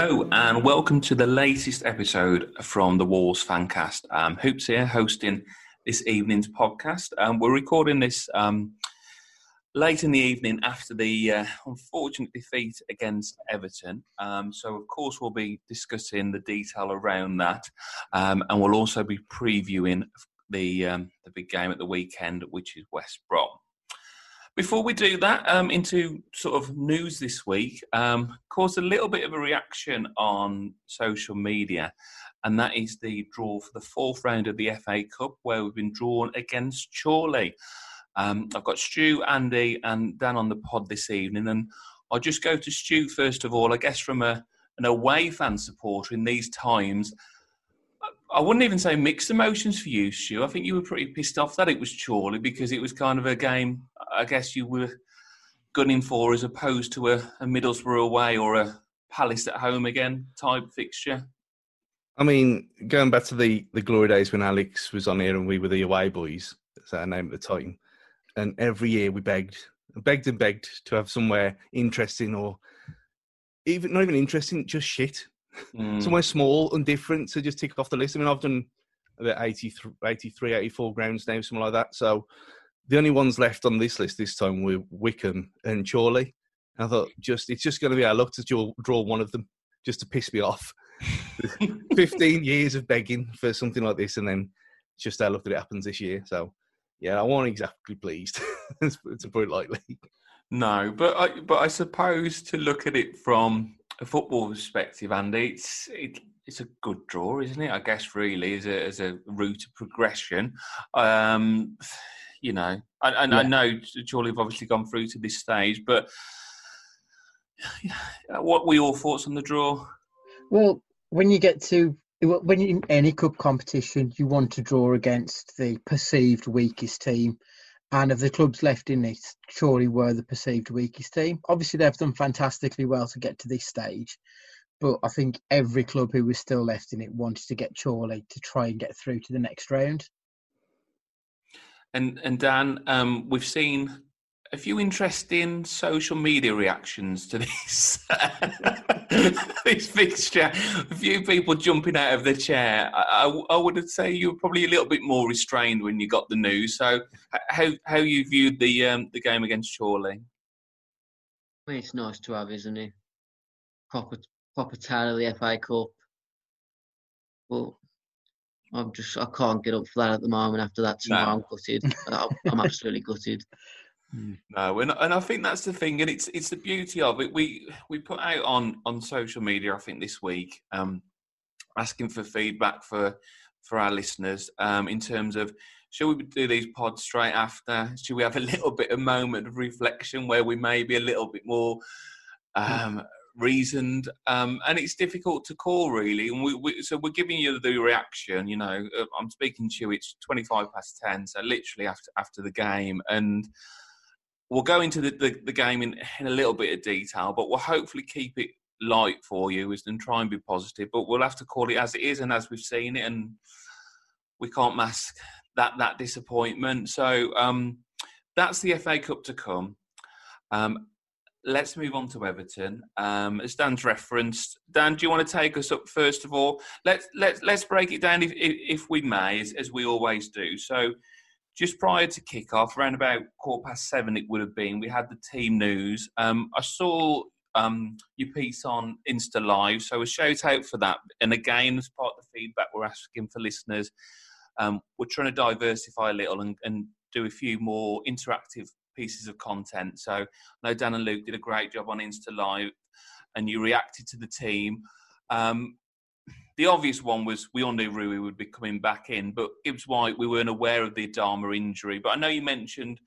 Hello and welcome to the latest episode from the Wolves Fancast. Um, Hoops here hosting this evening's podcast. Um, we're recording this um, late in the evening after the uh, unfortunate defeat against Everton. Um, so, of course, we'll be discussing the detail around that, um, and we'll also be previewing the um, the big game at the weekend, which is West Brom. Before we do that, um, into sort of news this week, um, caused a little bit of a reaction on social media, and that is the draw for the fourth round of the FA Cup, where we've been drawn against Chorley. Um, I've got Stu, Andy, and Dan on the pod this evening, and I'll just go to Stu first of all. I guess from a, an away fan supporter in these times, I wouldn't even say mixed emotions for you, Stu. I think you were pretty pissed off that it was Chorley because it was kind of a game I guess you were gunning for as opposed to a, a Middlesbrough away or a Palace at home again type fixture. I mean, going back to the, the glory days when Alex was on here and we were the away boys, that's our name at the time. And every year we begged, begged and begged to have somewhere interesting or even not even interesting, just shit. Mm. Somewhere small and different to just tick off the list. I mean, I've done about 83, 83 84 grounds now, something like that. So the only ones left on this list this time were Wycombe and Chorley. And I thought, just it's just going to be our luck to draw, draw one of them just to piss me off. 15 years of begging for something like this, and then just our luck that it happens this year. So, yeah, I wasn't exactly pleased, to put it lightly. No, but I, but I suppose to look at it from a football perspective, Andy, it's it, it's a good draw, isn't it? I guess really as a as a route of progression. Um, you know, and, and I know Chorley have obviously gone through to this stage, but what were your thoughts on the draw? Well, when you get to when you in any cup competition, you want to draw against the perceived weakest team. And of the clubs left in it, surely were the perceived weakest team. Obviously, they've done fantastically well to get to this stage. But I think every club who was still left in it wanted to get Chorley to try and get through to the next round. And and Dan, um, we've seen a few interesting social media reactions to this this fixture. A few people jumping out of the chair. I, I, I would say you were probably a little bit more restrained when you got the news. So, how how you viewed the um, the game against Chorley? It's nice to have, isn't it? Proper, proper tale of the FA Cup. But I'm just, I can't get up for that at the moment. After that tomorrow, No. I'm gutted. I'm, I'm absolutely gutted. No, and and I think that's the thing, and it's it's the beauty of it. We we put out on on social media, I think this week, um, asking for feedback for for our listeners, um, in terms of should we do these pods straight after? Should we have a little bit of moment of reflection where we may be a little bit more um, reasoned? Um, and it's difficult to call really. And we, we so we're giving you the reaction. You know, I'm speaking to you. It's 25 past 10, so literally after after the game, and we'll go into the, the, the game in, in a little bit of detail, but we'll hopefully keep it light for you is and try and be positive. But we'll have to call it as it is and as we've seen it, and we can't mask that that disappointment. So um, that's the FA Cup to come. Um, let's move on to Everton. Um, as Dan's referenced, Dan, do you want to take us up first of all? Let's let's let's break it down if if, if we may, as, as we always do. So just prior to kick-off, around about quarter past seven, it would have been. We had the team news. Um, I saw um, your piece on Insta Live, so a shout out for that. And again, as part of the feedback we're asking for listeners, um, we're trying to diversify a little and, and, do a few more interactive pieces of content. So I know Dan and Luke did a great job on Insta Live, and you reacted to the team. Um, the obvious one was we all knew Rui would be coming back in, but Gibbs White, we weren't aware of the Adama injury. But I know you mentioned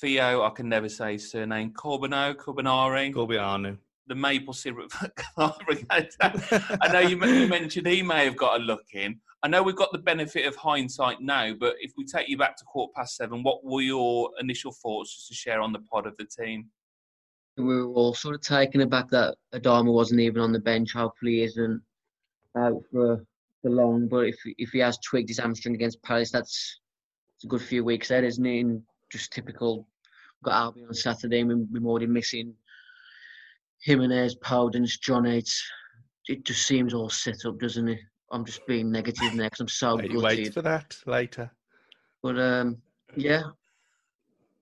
Theo, I can never say his surname, Corbino, Corbinari. Corbiano. The maple syrup. I know you mentioned he may have got a look in. I know we've got the benefit of hindsight now, but if we take you back to quarter past seven, what were your initial thoughts just to share on the pod of the team? We were all sort of taken aback that Adama wasn't even on the bench. Hopefully, he isn't out for for long. But if if he has tweaked his hamstring against Palace, that's it's a good few weeks there, isn't it? And just typical. We've got Albion on Saturday, and we're already missing Jimenez, Podence, John Eights. It just seems all set up, doesn't it? I'm just being negative next. I'm so Wait, wait for that later. But um, yeah,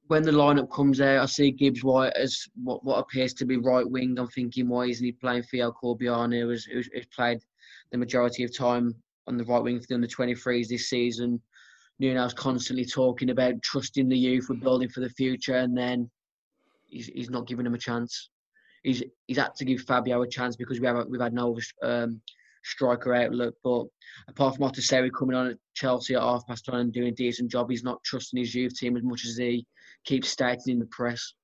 when the lineup comes out, I see Gibbs White as what, what appears to be right wing. I'm thinking, why isn't he playing Theo Corbeanu, who's, who's, who's played the majority of time on the right wing for the under 23s this season? Nuno's constantly talking about trusting the youth, we're building for the future, and then he's, he's not giving them a chance. He's he's had to give Fabio a chance because we have we've had no um, striker outlook. But apart from Otasowie coming on at Chelsea at half past one and doing a decent job, he's not trusting his youth team as much as he keeps stating in the press.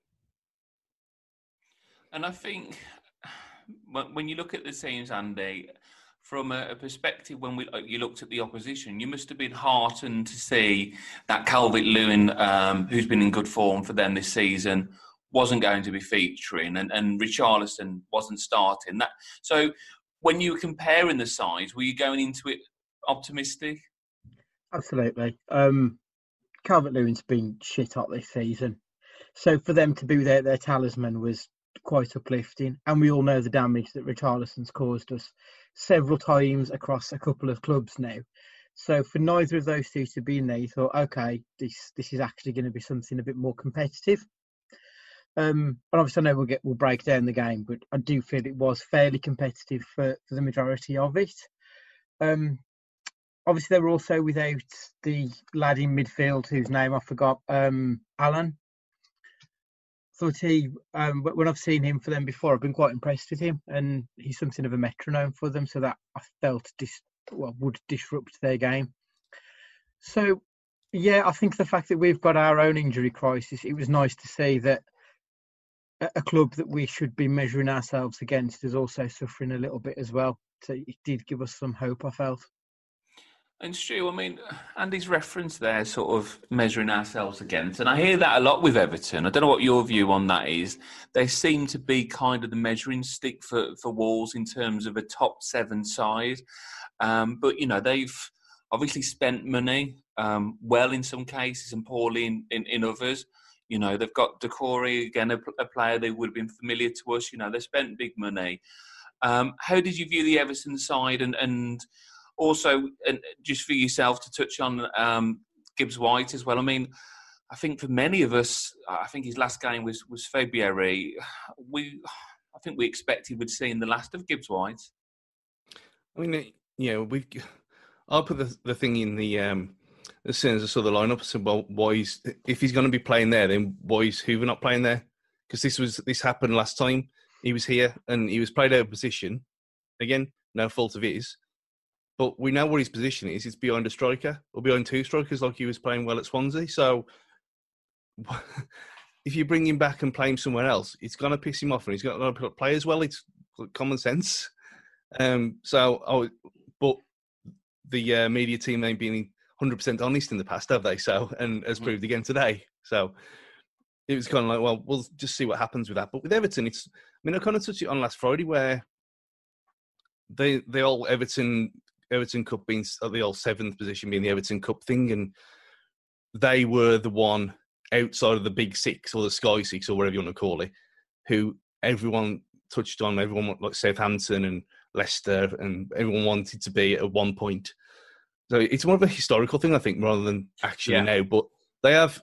And I think when you look at the teams, Andy, from a, perspective when we you looked at the opposition, you must have been heartened to see that Calvert Lewin, um, who's been in good form for them this season, wasn't going to be featuring, and, and Richarlison wasn't starting. That so when you were comparing the sides, were you going into it optimistic? Absolutely. Um, Calvert Lewin's been shit up this season. So for them to be their, their talisman was quite uplifting. And we all know the damage that Richarlison's caused us several times across a couple of clubs now. So for neither of those two to be in there, you thought, okay, this this is actually going to be something a bit more competitive. Um, and obviously, I know we'll get we'll break down the game, but I do feel it was fairly competitive for, for the majority of it. Um, obviously, they were also without the lad in midfield whose name I forgot, um, Allan. Thought he, um, when I've seen him for them before, I've been quite impressed with him, and he's something of a metronome for them. So that I felt dis- well, would disrupt their game. So, yeah, I think the fact that we've got our own injury crisis, it was nice to see that a club that we should be measuring ourselves against is also suffering a little bit as well. So it did give us some hope, I felt. And Stu, I mean, Andy's reference there, sort of measuring ourselves against, and I hear that a lot with Everton. I don't know what your view on that is. They seem to be kind of the measuring stick for, for Wolves in terms of a top seven side. Um, but, you know, they've obviously spent money um, well in some cases and poorly in, in, in others. You know, they've got Doucouré, again, a, a, player they would have been familiar to us. You know, they spent big money. Um, how did you view the Everton side? And, and also, and just for yourself to touch on um, Gibbs White as well. I mean, I think for many of us, I think his last game was, was February. We, I think we expected we'd seen the last of Gibbs White. I mean, know, we. I'll put the, the thing in the um, as soon as I saw the lineup, I said, "Well, why is if he's going to be playing there, then why is Hoever not playing there? Because this was this happened last time. He was here and he was played out of position. Again, no fault of his. But we know what his position is. It's behind a striker or behind two strikers, like he was playing well at Swansea. So if you bring him back and play him somewhere else, it's going to piss him off, and he's going to play as well. It's common sense. Um, so, oh, but the uh, media team ain't been 100% honest in the past, have they? So, and as mm-hmm. proved again today. So, it was kind of like, well, we'll just see what happens with that. But with Everton, it's. I mean, I kind of touched it on last Friday where they, they all Everton Everton Cup being the all seventh position being the Everton Cup thing, and they were the one outside of the Big Six or the Sky Six or whatever you want to call it, who everyone touched on. Everyone like Southampton and Leicester, and everyone wanted to be at one point. So it's more of a historical thing, I think, rather than actually yeah. now. But they have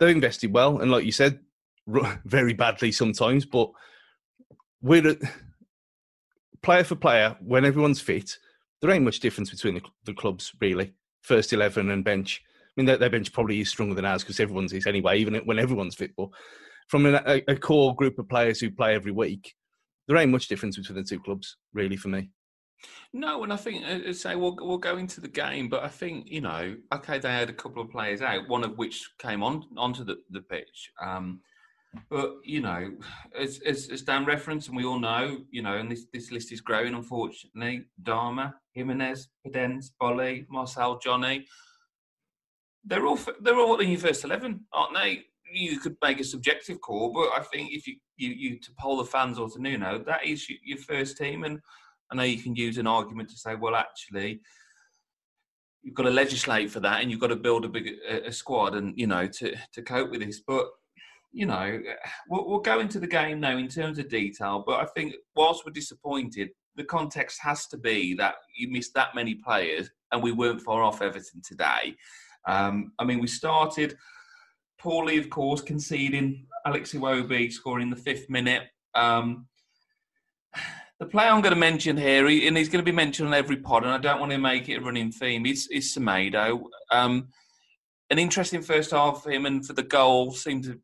they've invested well, and like you said, very badly sometimes. But we're player for player when everyone's fit. There ain't much difference between the, the clubs really. First eleven and bench. I mean, their, their bench probably is stronger than ours because everyone's is anyway, even when everyone's fit. But from a, a core group of players who play every week, there ain't much difference between the two clubs, really, for me. No, and I think uh, say we'll we'll go into the game, but I think you know, okay, they had a couple of players out, one of which came on onto the the pitch. Um, but you know, as, as, as Dan referenced, and we all know, you know, and this this list is growing. Unfortunately, Adama, Jimenez, Podence, Boly, Marcel, Johnny, they're all they're all in your first eleven, aren't they? You could make a subjective call, but I think if you you, you to poll the fans or to Nuno, that is your first team, and I know you can use an argument to say, well, actually, you've got to legislate for that, and you've got to build a big a, squad, and you know, to to cope with this. But you know, we'll, we'll go into the game now in terms of detail. But I think whilst we're disappointed, the context has to be that you missed that many players, and we weren't far off Everton today. Um, I mean, we started poorly, of course, conceding. Alex Iwobi scoring the fifth minute. Um, the player I'm going to mention here, and he's going to be mentioned on every pod, and I don't want to make it a running theme, is, is Semedo. Um, an interesting first half for him, and for the goal seemed to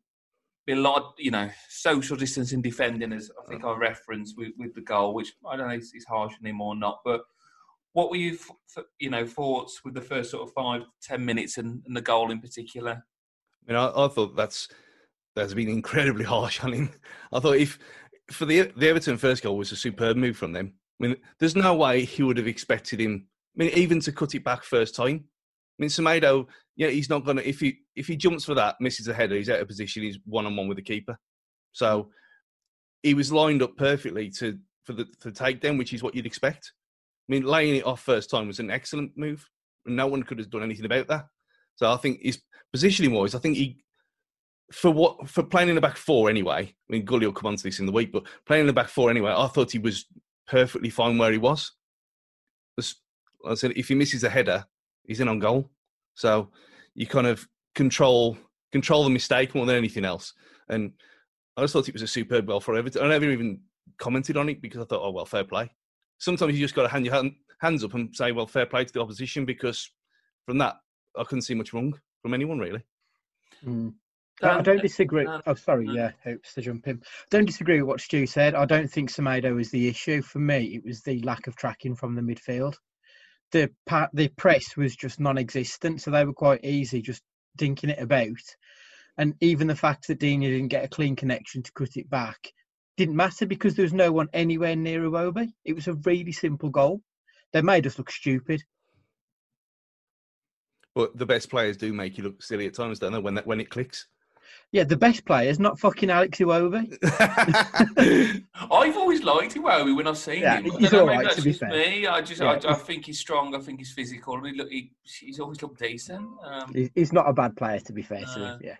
be a lot, you know, social distancing defending, as I think I referenced with, with the goal, which I don't know if it's harsh on him or not. But what were you, you know, thoughts with the first sort of five, ten minutes and, and the goal in particular? I mean, I, I thought that's that's been incredibly harsh on him. I thought if for the the Everton first goal was a superb move from them. I mean, there's no way he would have expected him. I mean, even to cut it back first time. I mean, Semedo, yeah, he's not gonna if he if he jumps for that, misses a header, he's out of position. He's one on one with the keeper. So he was lined up perfectly to for the for takedown, which is what you'd expect. I mean, laying it off first time was an excellent move. No one could have done anything about that. So I think his positioning wise, I think he for what for playing in the back four anyway. I mean, Gully will come on to this in the week, but playing in the back four anyway, I thought he was perfectly fine where he was. As I said, if he misses a header, he's in on goal. So you kind of control control the mistake more than anything else. And I just thought it was a superb goal for Everton. I never even commented on it because I thought, oh well, fair play. Sometimes you just got to hand your hand, hands up and say, well, fair play to the opposition because from that I couldn't see much wrong from anyone really. Mm. I don't disagree. Oh, sorry. Yeah, hopes to jump in. Don't disagree with what Stu said. I don't think Semedo was the issue. For me, it was the lack of tracking from the midfield. The the press was just non-existent, so they were quite easy, just dinking it about. And even the fact that Digne didn't get a clean connection to cut it back didn't matter because there was no one anywhere near Iwobi. It was a really simple goal. They made us look stupid. But the best players do make you look silly at times, don't they? When that when it clicks. Yeah, the best player is not fucking Alex Iwobi. I've always liked Iwobi when I've seen yeah, him. He's all right, to be fair. Me, I just, yeah. I, I, think he's strong. I think he's physical. I mean, look, he, he's always looked decent. Um, he's not a bad player, to be fair. Uh, to yeah.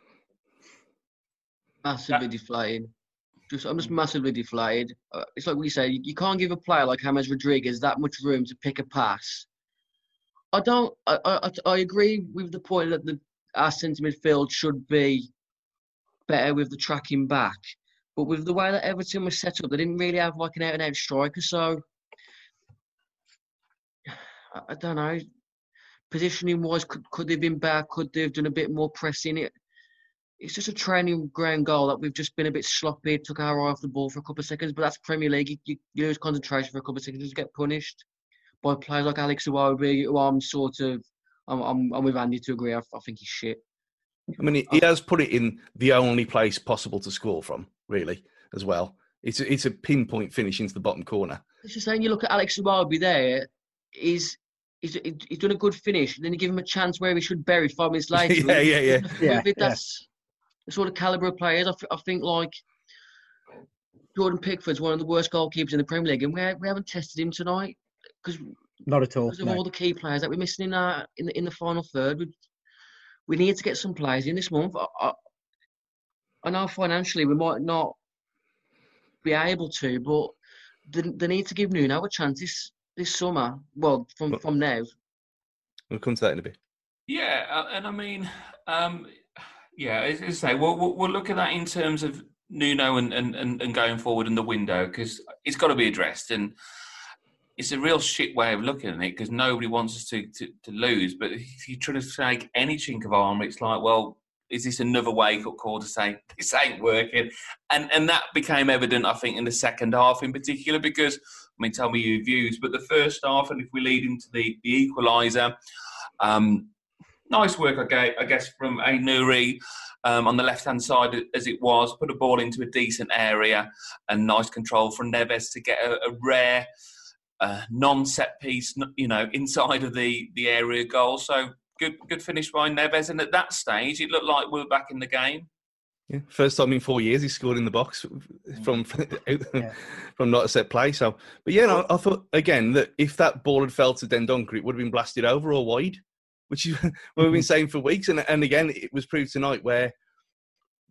Massively yeah. deflated. Just, I'm just massively deflated. Uh, it's like we say, you, you can't give a player like James Rodriguez that much room to pick a pass. I don't. I, I, I agree with the point that the our centre midfield should be better with the tracking back. But with the way that Everton was set up, they didn't really have like an out and out striker. So I, don't know. Positioning wise, could could they have been better? Could they have done a bit more pressing? It it's just a training ground goal that we've just been a bit sloppy, took our eye off the ball for a couple of seconds. But that's Premier League. You, you lose concentration for a couple of seconds, you get punished by players like Alex Iwobi, who I'm sort of, I'm, I'm, I'm with Andy to agree. I, I think he's shit. I mean, he has put it in the only place possible to score from, really, as well. It's a, it's a pinpoint finish into the bottom corner. It's just saying, you look at Alex Iwobi there, he's, he's, he's done a good finish, and then you give him a chance where he should bury five minutes later. yeah, yeah, yeah. yeah, that's, the sort of calibre of players. I, I think like Jordan Pickford's one of the worst goalkeepers in the Premier League, and we, we haven't tested him tonight because not at all. Because of no. all the key players that we're missing in our in the in the final third, we, we need to get some players in this month. I, I, I know financially we might not be able to, but they, they need to give Nuno a chance this this summer. Well, from But- from now. We'll come to that in a bit. Yeah, uh, and I mean, um, yeah, as I say, we'll, we'll, we'll look at that in terms of Nuno and, and, and, and going forward in the window because it's got to be addressed. And it's a real shit way of looking at it because nobody wants us to, to, to lose. But if you try to take any chink of armour, it's like, well, is this another wake up call to say this ain't working? And and that became evident, I think, in the second half in particular because, I mean, tell me your views, but the first half, and if we lead into the, the equaliser, um, nice work, I gue- I guess, from a Nuri um, on the left hand side as it was, put a ball into a decent area and nice control from Neves to get a, a rare uh, non set piece, you know, inside of the, the area goal. So good good finish by Neves. And at that stage, it looked like we were back in the game. Yeah, first time in four years he scored in the box from Yeah. from not a set play. So, but yeah, no, I thought again that if that ball had fell to Dendoncker, it would have been blasted over or wide, which is what we've been saying for weeks. And and again, it was proved tonight where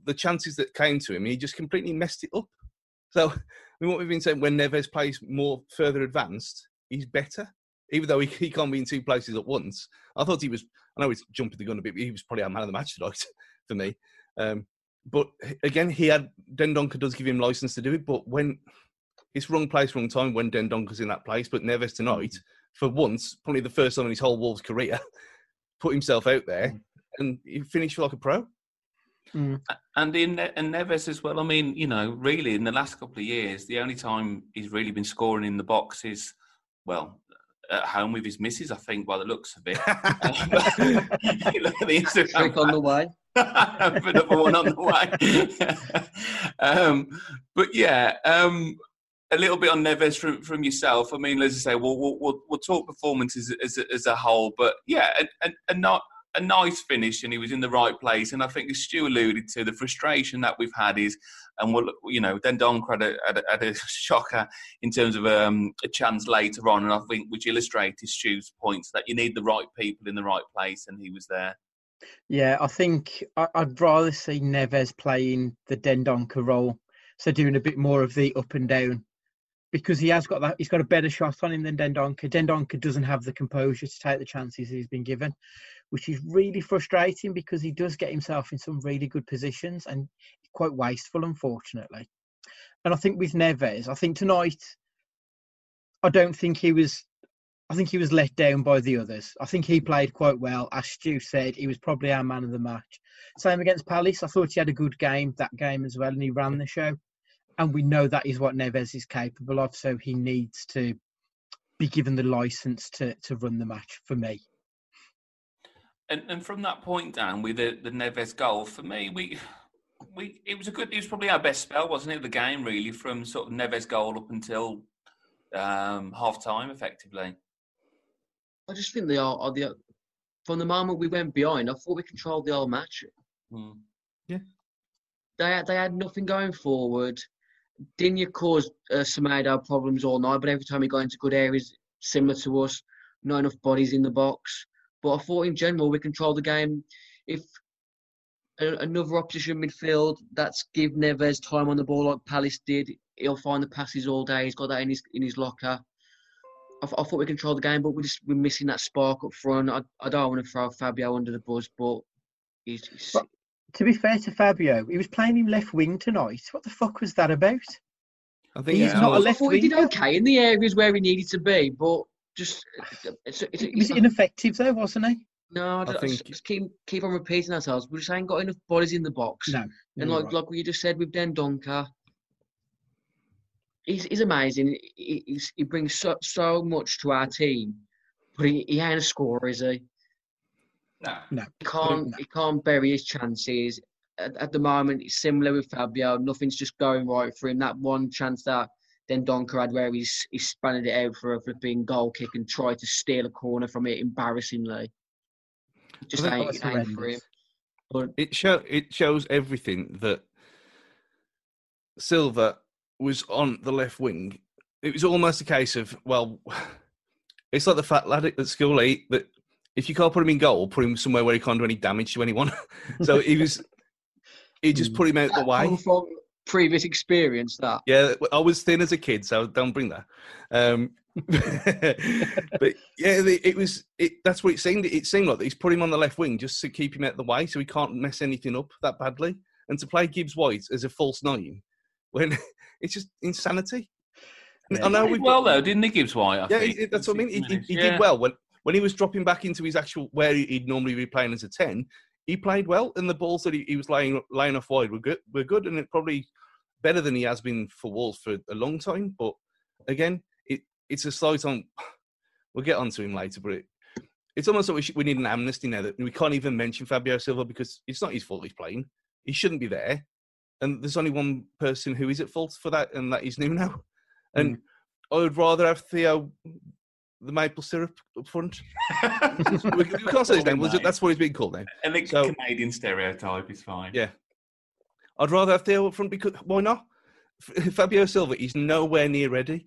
the chances that came to him, he just completely messed it up. So, I mean, what we've been saying when Neves plays more further advanced, he's better. Even though he, he can't be in two places at once, I thought he was. I know he's jumping the gun a bit, but he was probably our man of the match tonight for me. Um, but again, he had Dendoncker does give him license to do it, but when it's wrong place, wrong time when Dendoncker's in that place. But Neves tonight, for once, probably the first time in his whole Wolves career, put himself out there and he finished like a pro. And in and Neves as well. I mean, you know, really in the last couple of years, the only time he's really been scoring in the box is, well, at home with his missus, I think, by the looks of it. You look at the Instagram on the way. Another one on the way. um, but yeah, um, a little bit on Neves from, from yourself. I mean, as I say, we'll, we'll, we'll, we'll talk performances as, as, as a whole, but yeah, and, a, a, not, a nice finish, and he was in the right place. And I think, as Stu alluded to, the frustration that we've had is, and we'll, you know, Dendoncker had a, had a, had a shocker in terms of um, a chance later on, and I think which illustrated Stu's points that you need the right people in the right place, and he was there. Yeah, I think I'd rather see Neves playing the Dendoncker role, so doing a bit more of the up and down, because he has got that. He's got a better shot on him than Dendoncker. Dendoncker doesn't have the composure to take the chances he's been given, which is really frustrating because he does get himself in some really good positions and quite wasteful, unfortunately. And I think with Neves, I think tonight, I don't think he was I think he was let down by the others. I think he played quite well. As Stu said, he was probably our man of the match. Same against Palace. I thought he had a good game that game as well, and he ran the show. And we know that is what Neves is capable of, so he needs to be given the license to, to run the match for me. And, and from that point down with the, the Neves goal, for me, we we it was a good. It was probably our best spell, wasn't it? The game really from sort of Neves goal up until um, half time, effectively. I just think they are, are the from the moment we went behind. I thought we controlled the whole match. Yeah, They had, they had nothing going forward. Digne caused uh, Semedo problems all night, but every time he got into good areas, similar to us, not enough bodies in the box. But I thought in general we controlled the game. If a, another opposition midfield that's give Neves time on the ball like Palace did, he'll find the passes all day. He's got that in his in his locker. I, th- I thought we controlled the game, but we're just we're missing that spark up front. I, I don't want to throw Fabio under the bus, but he's, he's But- To be fair to Fabio, he was playing him left wing tonight. What the fuck was that about? I think He's it's not a more- I left thought he did okay in the areas where he needed to be, but just it's, it's, He was it's, ineffective though, wasn't he? no. I, I don't- think- just keep keep on repeating ourselves. We just ain't got enough bodies in the box. No. and you're like right. like we just said with Dendoncker, he's he's amazing. He, he's, he brings so, so much to our team, but he, he ain't a scorer, is he? No. He can't No. he can't bury his chances. At, at the moment, it's similar with Fabio. Nothing's just going right for him. That one chance that Dendoncker had where he's he spanned it out for a flipping goal kick and tried to steal a corner from it embarrassingly. Just ain't, it ain't for him. But it show it shows everything that Silva was on the left wing. It was almost a case of well, it's like the fat lad at school eight that if you can't put him in goal, put him somewhere where he can't do any damage to anyone. so he was, he just hmm. put him out the way. come from previous experience, that. Yeah, I was thin as a kid, so don't bring that. Um, but yeah, it was. It, that's what it seemed. It seemed like that he's put him on the left wing just to keep him out of the way, so he can't mess anything up that badly. And to play Gibbs White as a false nine, when it's just insanity. And I know He we've did well though, didn't he, Gibbs White? I yeah, he, that's what I mean. He, he, he Yeah. did well when when he was dropping back into his actual where he'd normally be playing as a ten. He played well, and the balls that he, he was laying laying off wide were good. Were good, and it probably better than he has been for Wolves for a long time. But again, it it's a slight on. We'll get onto him later, but it, it's almost like we, should, we need an amnesty now that we can't even mention Fabio Silva because it's not his fault he's playing. He shouldn't be there, and there's only one person who is at fault for that, and that is Nuno. Hmm. And I would rather have Theo, the maple syrup up front. we, we can't say his name. was That's what he's being called now. I think So- Canadian stereotype is fine. Yeah. I'd rather have Theo up front because why not? Fabio Silva, he's nowhere near ready.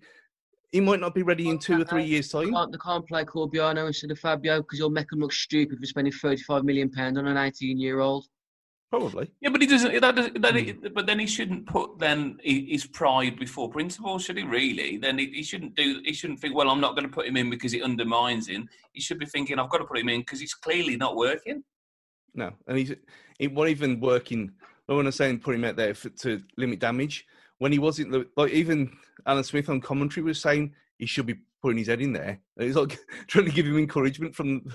He might not be ready in two or three years' they time. can't, they can't play Corbeanu instead of Fabio because you'll make them look stupid for spending 35 million pounds on an 18 year old. Probably. Yeah, but he doesn't. That, does- that, Hmm. But then he shouldn't put then his pride before principle, should he? Really? Then he, he shouldn't do. He shouldn't think, well, I'm not going to put him in because it undermines him. He should be thinking, I've got to put him in because it's clearly not working. No, and he's it wasn't even working. I want to say put him out there for, to limit damage when he wasn't. the- Like even Alan Smith on commentary was saying he should be putting his head in there. He's like trying to give him encouragement from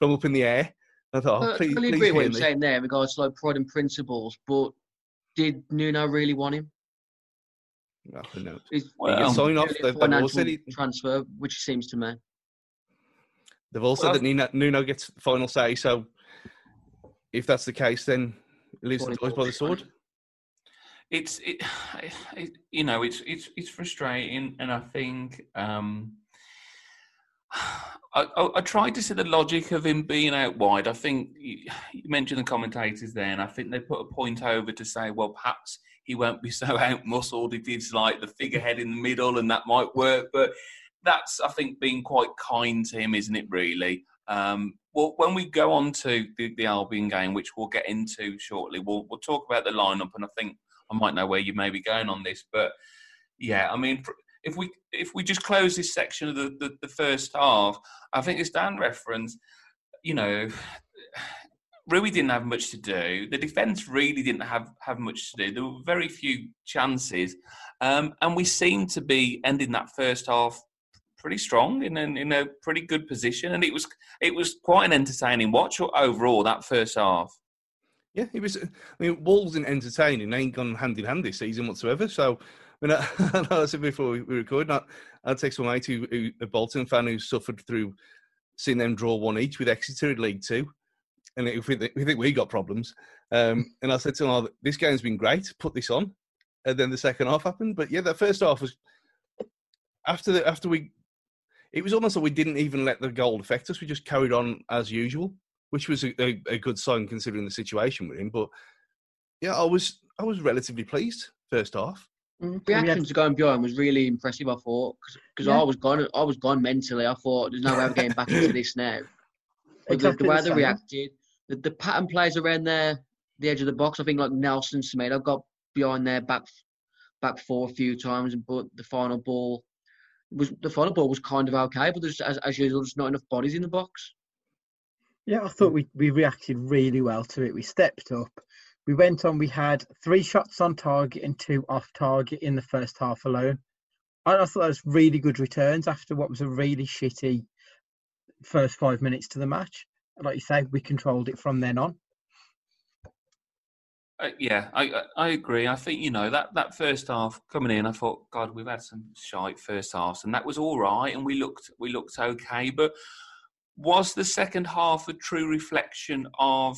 from up in the air. I thought, oh, Uh, please, I fully please agree with what hear I'm saying there in regards to like pride and principles, but did Nuno really want him? Oh, who knows? Is He Well, gets signed off. purely They've, they've all said he, transfer, which seems to me. they've all said Well- that Nuno, Nuno gets final say. So if that's the case, then he lives and dies by the sword. it's it, it you know it's it's it's frustrating and i think um I, I, I tried to see the logic of him being out wide. I think you, you mentioned the commentators there, and I think they put a point over to say, well, perhaps he won't be so out muscled if he's like the figurehead in the middle, and that might work. But that's, I think, being quite kind to him, isn't it? Really. Um, well, when we go on to the, the Albion game, which we'll get into shortly, we'll we'll talk about the lineup, and I think I might know where you may be going on this, but yeah, I mean, if we if we just close this section of the, the, the first half, I think as Dan referenced, you know, Rui didn't have much to do. The defence really didn't have, have much to do. There were very few chances, um, and we seemed to be ending that first half pretty strong in in a pretty good position, and it was it was quite an entertaining watch overall that first half. Yeah, it was. I mean, Wolves and entertaining ain't gone hand in hand this season whatsoever. So, mean, I, I said before we, recorded, I, I text my mate who, who, a Bolton fan who suffered through seeing them draw one each with Exeter in League Two, and we, think- we think we got problems. Um, and I said to him, oh, "This game's been great. Put this on." And then the second half happened. But yeah, that first half was after the after we. It was almost like we didn't even let the goal affect us. We just carried on as usual which was a, a, a good sign considering the situation we're in. But yeah, I was I was relatively pleased first half. Mm, had- reaction to going behind was really impressive. I thought because Yeah. I was gone, I was gone mentally. I thought there's no way of getting back into this now. But Exactly the, the way the they reacted, the, the pattern plays around there, the edge of the box. I think like Nelson Semedo, I got behind their back back four a few times, but the final ball was the final ball was kind of okay, but there's as, as usual, there's not enough bodies in the box. Yeah, I thought we, we reacted really well to it. We stepped up. We went on, we had three shots on target and two off target in the first half alone. I, thought that was really good returns after what was a really shitty first five minutes to the match. Like you say, we controlled it from then on. Uh, yeah, I I- I agree. I think you know that that first half coming in, I thought, God, we've had some shite first halves, and that was all right, and we looked we looked okay. But was the second half a true reflection of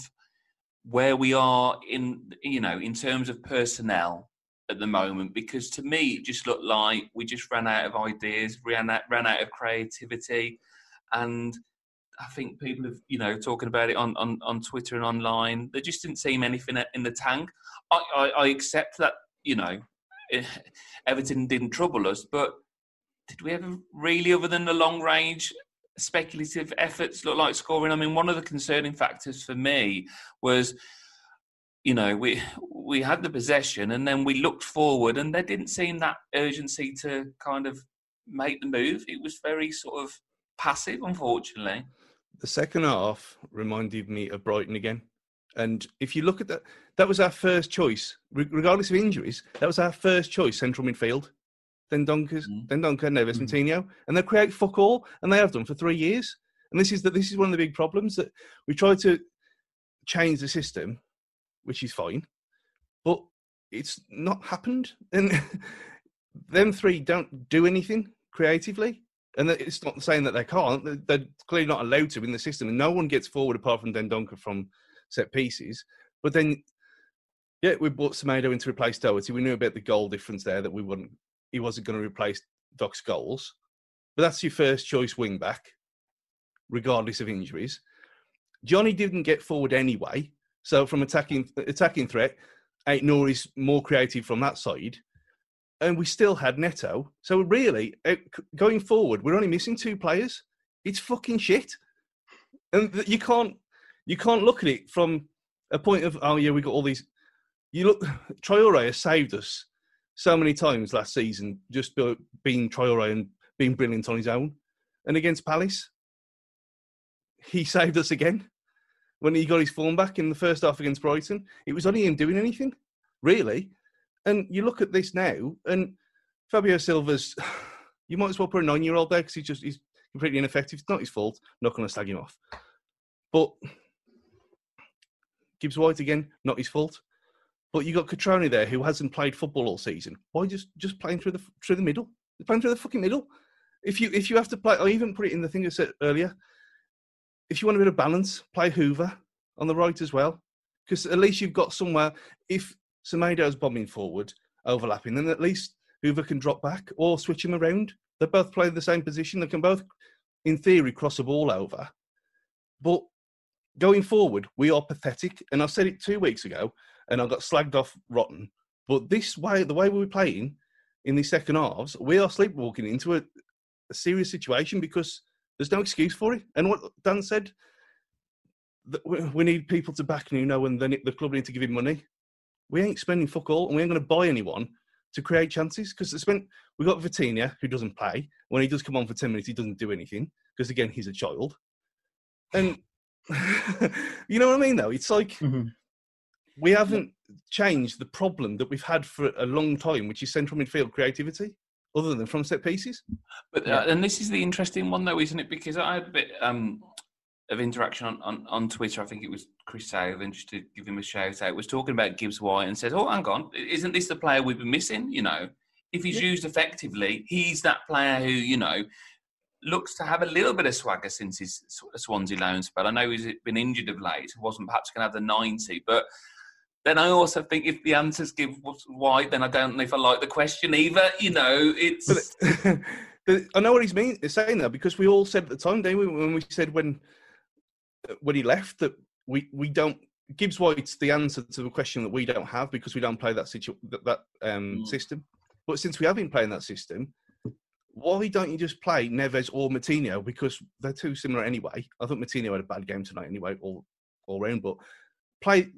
where we are in you know in terms of personnel at the moment? Because to me, it just looked like we just ran out of ideas, ran out ran out of creativity, and I think people have, you know, talking about it on, on, on Twitter and online. There just didn't seem anything in the tank. I, I, I accept that, you know, Everton didn't trouble us, but did we ever really, other than the long range speculative efforts, look like scoring? I mean, one of the concerning factors for me was, you know, we we had the possession and then we looked forward, and there didn't seem that urgency to kind of make the move. It was very sort of passive, unfortunately. The second half reminded me of Brighton again. And if you look at that, that was our first choice, regardless of injuries. That was our first choice, central midfield. Dendonckers, mm. Dendoncker, Neves, mm. Moutinho, and they create fuck all, and they have done for three years. And this is that this is one of the big problems that we try to change the system, which is fine, but it's not happened. And them three don't do anything creatively. And it's not saying that they can't. They're clearly not allowed to in the system. And no one gets forward apart from Dendoncker from set pieces. But then, yeah, we brought Semedo in to replace Doherty. We knew about the goal difference there that we wouldn't. He wasn't going to replace Doc's goals. But that's your first choice wing back, regardless of injuries. Johnny didn't get forward anyway. So from attacking attacking threat, Ait-Nouri's more creative from that side and we still had Neto. So really, eh, going forward, we're only missing two players. It's fucking shit, and you can't you can't look at it from a point of oh yeah, we got all these. You look, Traore has saved us so many times last season, just being Traore and being brilliant on his own, and against Palace, he saved us again when he got his form back in the first half against Brighton. It was only him doing anything, really. And you look at this now, and Fabio Silva's, you might as well put a nine year old there because he's just he's completely ineffective. It's not his fault. Not going to slag him off. But Gibbs White again, not his fault. But you got Cutrone there who hasn't played football all season. Why just just playing through the through the middle? They're playing through the fucking middle. If you if you have to play, I even put it in the thing I said earlier. If you want a bit of balance, play Hoever on the right as well, because at least you've got somewhere. If Semedo's bombing forward, overlapping, then at least Hoever can drop back or switch him around. They both play the same position. They can both, in theory, cross the ball over. But going forward, we are pathetic. And I said it two weeks ago, and I got slagged off rotten. But this way, the way we were playing in the second halves, we are sleepwalking into a, a serious situation because there's no excuse for it. And what Dan said, we need people to back Nuno, and then the club need to give him money we ain't spending fuck all, and we ain't going to buy anyone to create chances because. We got Vitinha who doesn't play. When he does come on for ten minutes, he doesn't do anything because again he's a child. And you know what I mean? Though it's like mm-hmm. We haven't changed the problem that we've had for a long time, which is central midfield creativity, other than from set pieces. But uh, and this is the interesting one, though, isn't it? Because I had a bit. Um, of interaction on, on, on Twitter. I think it was Chris Salvin, just to give him a shout out, was talking about Gibbs White and says, "Oh, hang on, isn't this the player we've been missing? You know, if he's yeah. used effectively, he's that player who you know." Looks to have a little bit of swagger since his Swansea loan spell. I know he's been injured of late, wasn't perhaps going to have the 90, but then I also think if the answers Gibbs White, then I don't know if I like the question either. You know, it's. I know what he's mean, saying that because we all said at the time, didn't we, when we said when when he left that we we don't Gibbs White's the answer to the question that we don't have because we don't play that situ- that, that um, mm. system. But since we have been playing that system, why don't you just play Neves or Moutinho because they're too similar anyway? I thought Moutinho had a bad game tonight anyway, all all round. But play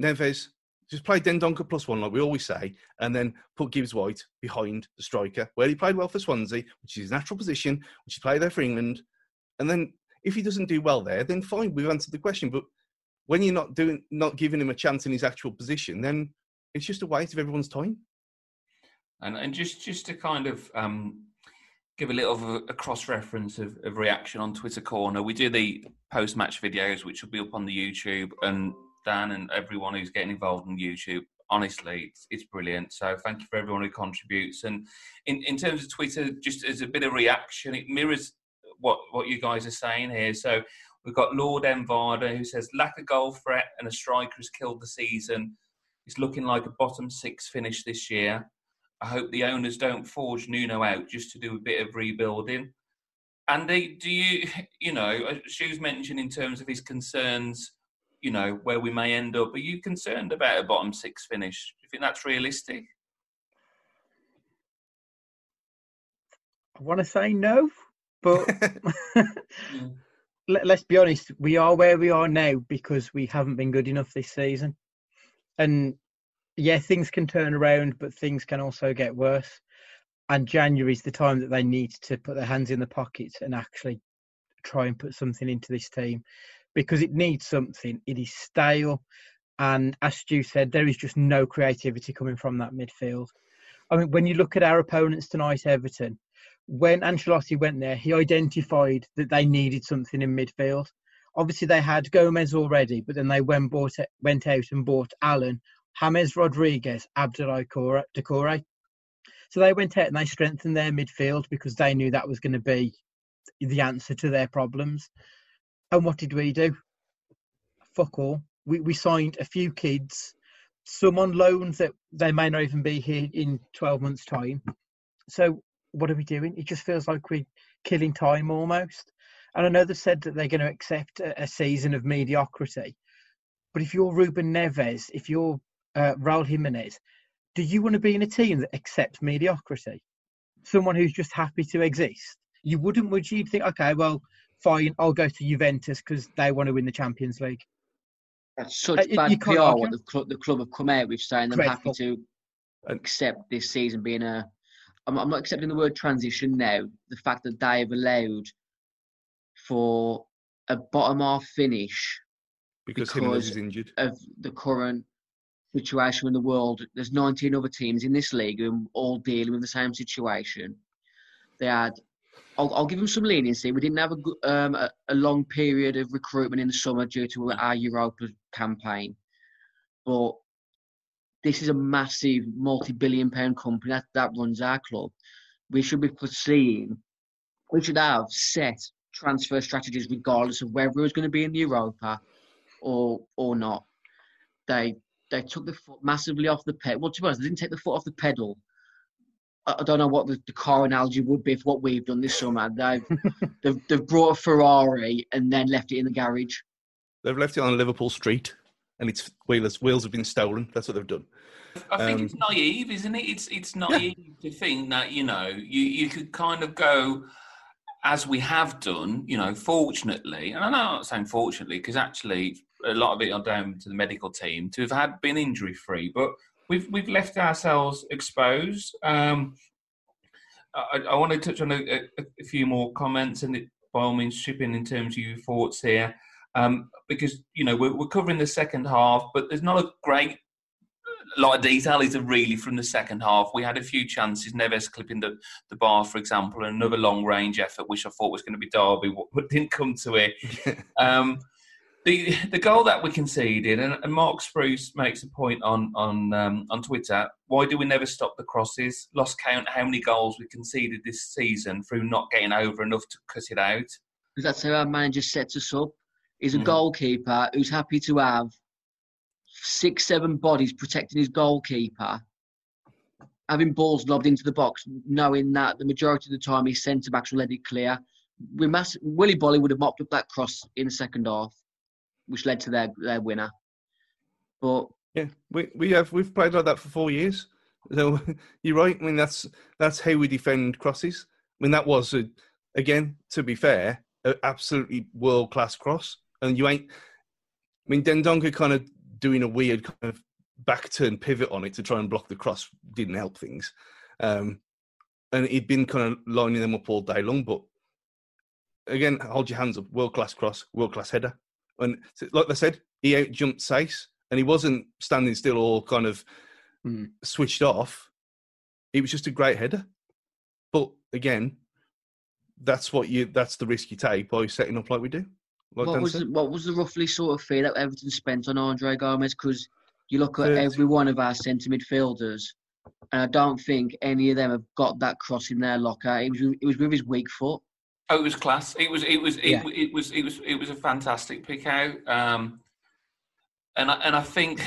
Neves, just play Dendoncker plus one like we always say, and then put Gibbs White behind the striker where he played well for Swansea, which is his natural position, which he played there for England, and then if he doesn't do well there, then fine, we've answered the question. But when you're not doing, not giving him a chance in his actual position, then it's just a waste of everyone's time. And and just just to kind of um, give a little of a, a cross reference of, of, reaction on Twitter Corner, we do the post match videos, which will be up on the YouTube, and Dan and everyone who's getting involved in YouTube. Honestly, it's, it's brilliant. So thank you for everyone who contributes. And in, in terms of Twitter, just as a bit of reaction, it mirrors what what you guys are saying here. So we've got Lord Envada who says lack of goal threat and a striker has killed the season. It's looking like a bottom six finish this year. I hope the owners don't forge Nuno out just to do a bit of rebuilding. Andy, do you, you know, Shoes mentioned in terms of his concerns, you know, where we may end up. Are you concerned about a bottom six finish? Do you think that's realistic? I want to say no, but let, us be honest, we are where we are now because we haven't been good enough this season. And yeah, things can turn around, but things can also get worse. And January is the time that they need to put their hands in the pockets and actually try and put something into this team because it needs something. It is stale. And as Stu said, there is just no creativity coming from that midfield. I mean, when you look at our opponents tonight, Everton, when Ancelotti went there, he identified that they needed something in midfield. Obviously, they had Gomes already, but then they went, bought, went out and bought Allen, James Rodriguez, Abdoulaye Doucouré. So they went out and they strengthened their midfield because they knew that was going to be the answer to their problems. And what did we do? Fuck all. We, we signed a few kids, some on loans that they may not even be here in 12 months' time. So what are we doing? It just feels like we're killing time almost. And I know they said that they're going to accept a, a season of mediocrity. But if you're Ruben Neves, if you're uh, Raul Jimenez, do you want to be in a team that accepts mediocrity? Someone who's just happy to exist? You wouldn't, would you? You'd think, okay, well, fine, I'll go to Juventus because they want to win the Champions League. That's such uh, bad PR what the club, the club have come out with saying they're happy to accept this season being a I'm, I'm not accepting the word transition now. The fact that they've allowed for a bottom half finish because, because is injured of the current situation in the world. There's 19 other teams in this league who are all dealing with the same situation. They had. I'll, I'll give them some leniency. We didn't have a, um, a, a long period of recruitment in the summer due to our Europa campaign, but this is a massive multi-billion pound company that, that runs our club. We should be foreseeing, we should have set transfer strategies regardless of whether it was going to be in the Europa or or not. They they took the foot massively off the pedal. Well, to they didn't take the foot off the pedal. I, I don't know what the, the, car analogy would be for what we've done this summer. They've, they've they've brought a Ferrari and then left it in the garage. They've left it on Liverpool Street and its wheels wheels have been stolen. That's what they've done. I think um, it's naive, isn't it? It's it's naive yeah. to think that you know you you could kind of go as we have done. You know, fortunately, and I'm not saying fortunately because actually a lot of it are down to the medical team to have had been injury free, but we've we've left ourselves exposed. Um, I, I, want to touch on a, a, a few more comments and by all means chip in in terms of your thoughts here um, because you know we're, we're, covering the second half, but there's not a great lot of detail is really from the second half. We had a few chances, Neves clipping the, the bar, for example, and another long range effort, which I thought was going to be Derby, but didn't come to it. um, the the goal that we conceded, and, and, Mark Spruce makes a point on on um, on Twitter. Why do we never stop the crosses? Lost count how many goals we conceded this season through not getting over enough to cut it out. Because that's how our manager sets us up. He's a mm. goalkeeper who's happy to have six, seven bodies protecting his goalkeeper, having balls lobbed into the box, knowing that the majority of the time his centre backs will let it clear. We mass- Willy Boly would have mopped up that cross in the second half, which led to their, their winner. But yeah, we we have we've played like that for four years. So you're right. I mean that's that's how we defend crosses. I mean that was a, again to be fair, an absolutely world class cross and you ain't. I mean, Dendoncker kind of doing a weird kind of back turn pivot on it to try and block the cross didn't help things. Um, and he'd been kind of lining them up all day long. But again, hold your hands up. World class cross, world class header. And like I said, he out jumped Saïss and he wasn't standing still or kind of mm. switched off. It was just a great header. But again, that's what you that's the risk you take by setting up like we do. Like what was the, what was the roughly sort of fee that Everton spent on Andre Gomes? Because you look at 30. every one of our centre midfielders, and I don't think any of them have got that cross in their locker. It was it was with his weak foot. Oh, it was class. It was it was it, yeah. it, was it was it was a fantastic pick out. Um, and I, and I think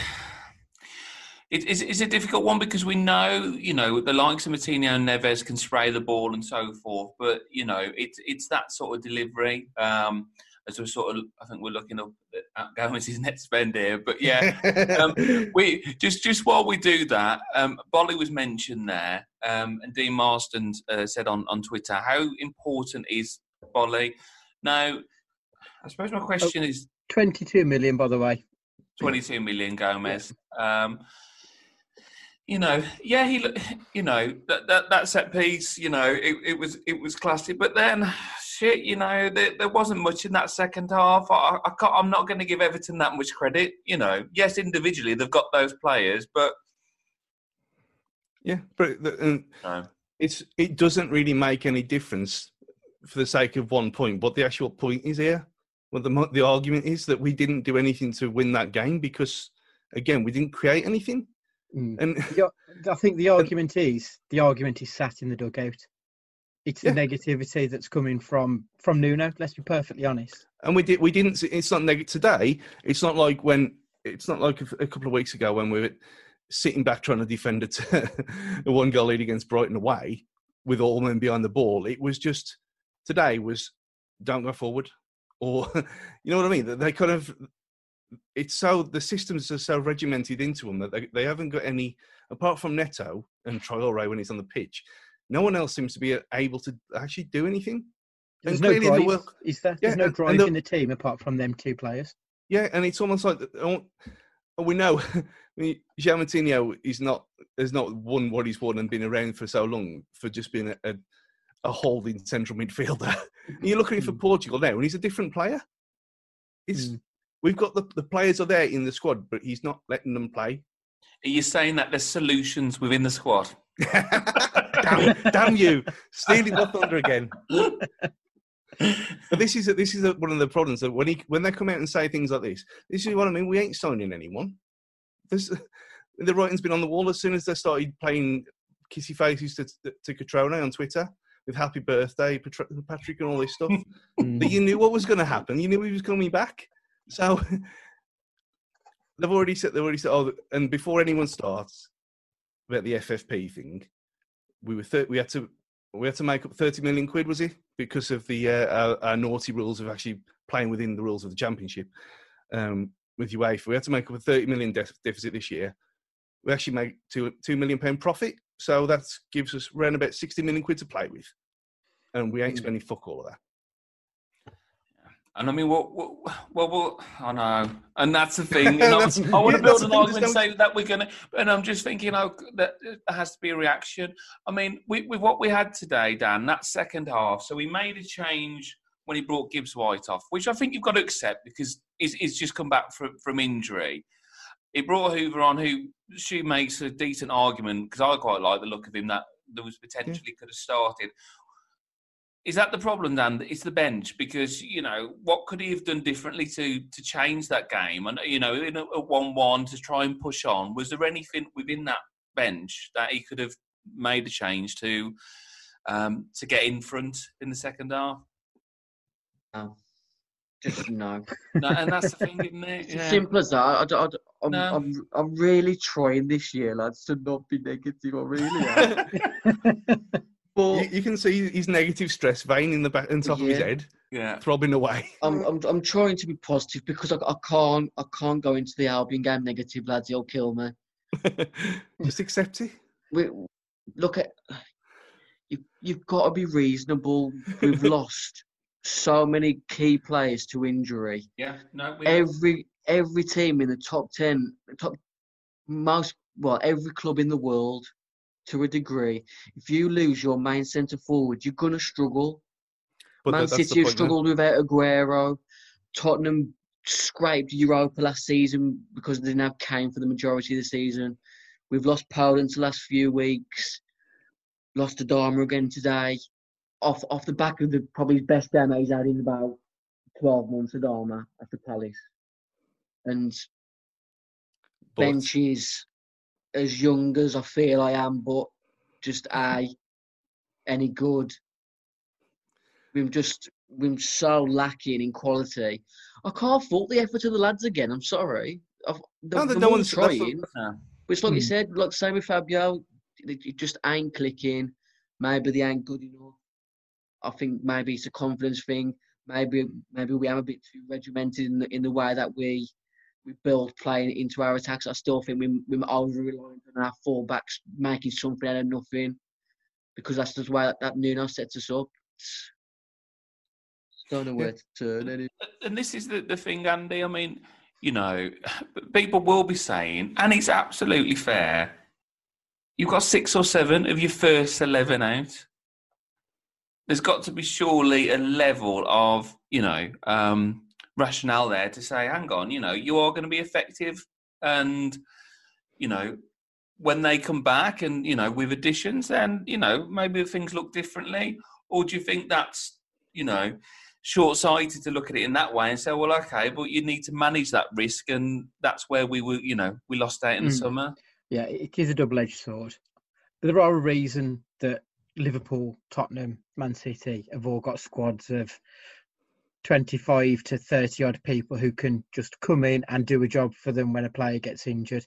it, it's, it's a difficult one because we know, you know, the likes of Moutinho and Neves can spray the ball and so forth, but you know, it's it's that sort of delivery. Um, as we're sort of, I think we're looking up at Gomes's net spend here, but yeah, um, we just just while we do that, um, Boly was mentioned there, um, and Dean Marston uh, said on on Twitter, how important is Boly? Now, I suppose my question oh, is 22 million, by the way. 22 million Gomes. Um, you know, yeah, he, you know, that that, that set piece, you know, it, it was it was classic. But then, shit, you know, there, there wasn't much in that second half. I, I can't, I'm not going to give Everton that much credit. You know, yes, individually they've got those players, but yeah, but the, no. it's it doesn't really make any difference for the sake of one point. What the actual point is here, well, the the argument is that we didn't do anything to win that game because again we didn't create anything. Mm. And yeah, I think the argument and, is the argument is sat in the dugout. It's the negativity that's coming from from Nuno. Let's be perfectly honest. And we did we didn't. It's not negative today. It's not like when it's not like a, a couple of weeks ago when we were sitting back trying to defend a, a one goal lead against Brighton away with all men behind the ball. It was just today was don't go forward or you know what I mean. They kind of it's so the systems are so regimented into them that they, they haven't got any apart from Neto and Traore when he's on the pitch. No one else seems to be able to actually do anything. There's no drive. The is there? There's no drive the, in the team apart from them two players. Yeah, and it's almost like oh, we know João is not has not won what he's won and been around for so long for just being a, a, a holding central midfielder. you're looking for hmm. Portugal now, and he's a different player. It's mm. We've got the, the players are there in the squad, but he's not letting them play. Are you saying that there's solutions within the squad? damn, damn, you, stealing my thunder again. but this is a, this is a, one of the problems that when he when they come out and say things like this, this is what I mean. We ain't signing anyone. There's, the writing's been on the wall as soon as they started playing kissy faces to, to, Cutrone on Twitter with happy birthday Patrick and all this stuff. Mm. that you knew what was going to happen. You knew he was coming back. So they've already said they've already said oh and before anyone starts about the FFP thing, we were thir- we had to we had to make up thirty million quid was it because of the uh, our, our, naughty rules of actually playing within the rules of the championship um, with UEFA. We had to make up a thirty million de- deficit this year. We actually made two two million pound profit, so that gives us around about sixty million quid to play with, and we ain't hmm. spending fuck all of that. And I mean, well, well, well, well I know, and that's the thing. You know, I want to build an argument, say that we're going to, and I'm just thinking, oh, that there has to be a reaction. I mean, with, with what we had today, Dan, that second half. So he made a change when he brought Gibbs White off, which I think you've got to accept because he's, he's just come back from, from injury. He brought Hoover on, who she makes a decent argument because I quite like the look of him that there was potentially could have started. Is that the problem, Dan? It's the bench because you know what could he have done differently to to change that game? And you know, in a, one-one to try and push on, was there anything within that bench that he could have made a change to um, to get in front in the second half? No, just no. no and that's the thing, isn't it? Yeah. Simple as that. I, I, I'm, no. I'm, I'm really trying this year, lads, to not be negative. I really am. But you, you, can see his negative stress vein in the back and top yeah. of his head, yeah, throbbing away. I'm, I'm, I'm trying to be positive because I, I can't I can't go into the Albion game negative, lads. He'll kill me. Just accept it. We look at you. You've got to be reasonable. We've lost so many key players to injury. Yeah, no. every every team in the top ten, top most well, every club in the world to a degree. If you lose your main centre forward, you're gonna struggle. But Man City have struggled without Aguero. Tottenham scraped Europa last season because they didn't have Kane for the majority of the season. We've lost Poland the last few weeks. Lost Adama again today. Off off the back of the probably best demo he's had in about twelve months, Adama the Palace. And but, benches as young as I feel I am, but just I any good. We're just we're so lacking in quality. I can't fault the effort of the lads again. I'm sorry. I've, no, no one's trying. That's, But it's like you Mm. said, like same with Fabio, it, it just ain't clicking. Maybe they ain't good enough. I think maybe it's a confidence thing. Maybe maybe we are a bit too regimented in the, in the way that we we build playing into our attacks. I still think we we're over reliant on our fullbacks making something out of nothing because that's just the way that, that Nuno sets us up. Don't know where to turn. Any. and this is the, the thing, Andy. I mean, you know, people will be saying, and it's absolutely fair. You've got six or seven of your first eleven out. There's got to be surely a level of, you know, um, rationale there to say, hang on, you know, you are going to be effective, and you know, when they come back, and you know, with additions, then you know, maybe things look differently. Or do you think that's, you know, short-sighted to look at it in that way and say, well, okay, but you need to manage that risk, and that's where we were, you know, we lost out in the Mm. summer. Yeah, it is a double-edged sword. But there are a reason that Liverpool, Tottenham, Man City have all got squads of 25 to 30 odd people who can just come in and do a job for them when a player gets injured.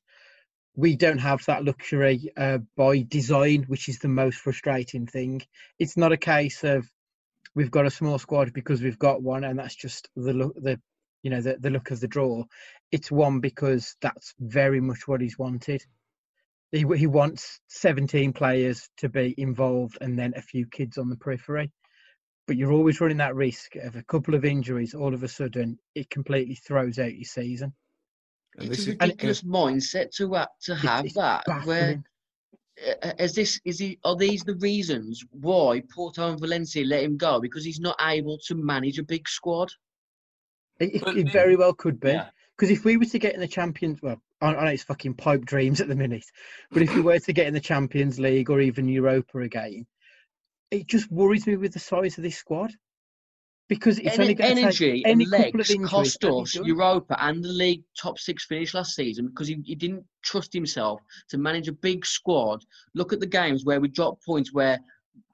We don't have that luxury uh, by design, which is the most frustrating thing. It's not a case of we've got a small squad because we've got one, and that's just the look, the you know the, the look of the draw. It's one because that's very much what he's wanted. He, he wants 17 players to be involved and then a few kids on the periphery. But you're always running that risk of a couple of injuries. All of a sudden, it completely throws out your season. And It's this a is ridiculous mindset to ha- to have it's that. Where baffling. uh, is this? Is he? Are these the reasons why Porto and Valencia let him go? Because he's not able to manage a big squad. It, it, But it very well could be. Yeah. Because if we were to get in the Champions, well, I, I know it's fucking pipe dreams at the minute, but if we were to get in the Champions League or even Europa again, it just worries me with the size of this squad. Because it's only to energy and legs cost us. Europa and the league top six finish last season because he, he didn't trust himself to manage a big squad. Look at the games where we dropped points where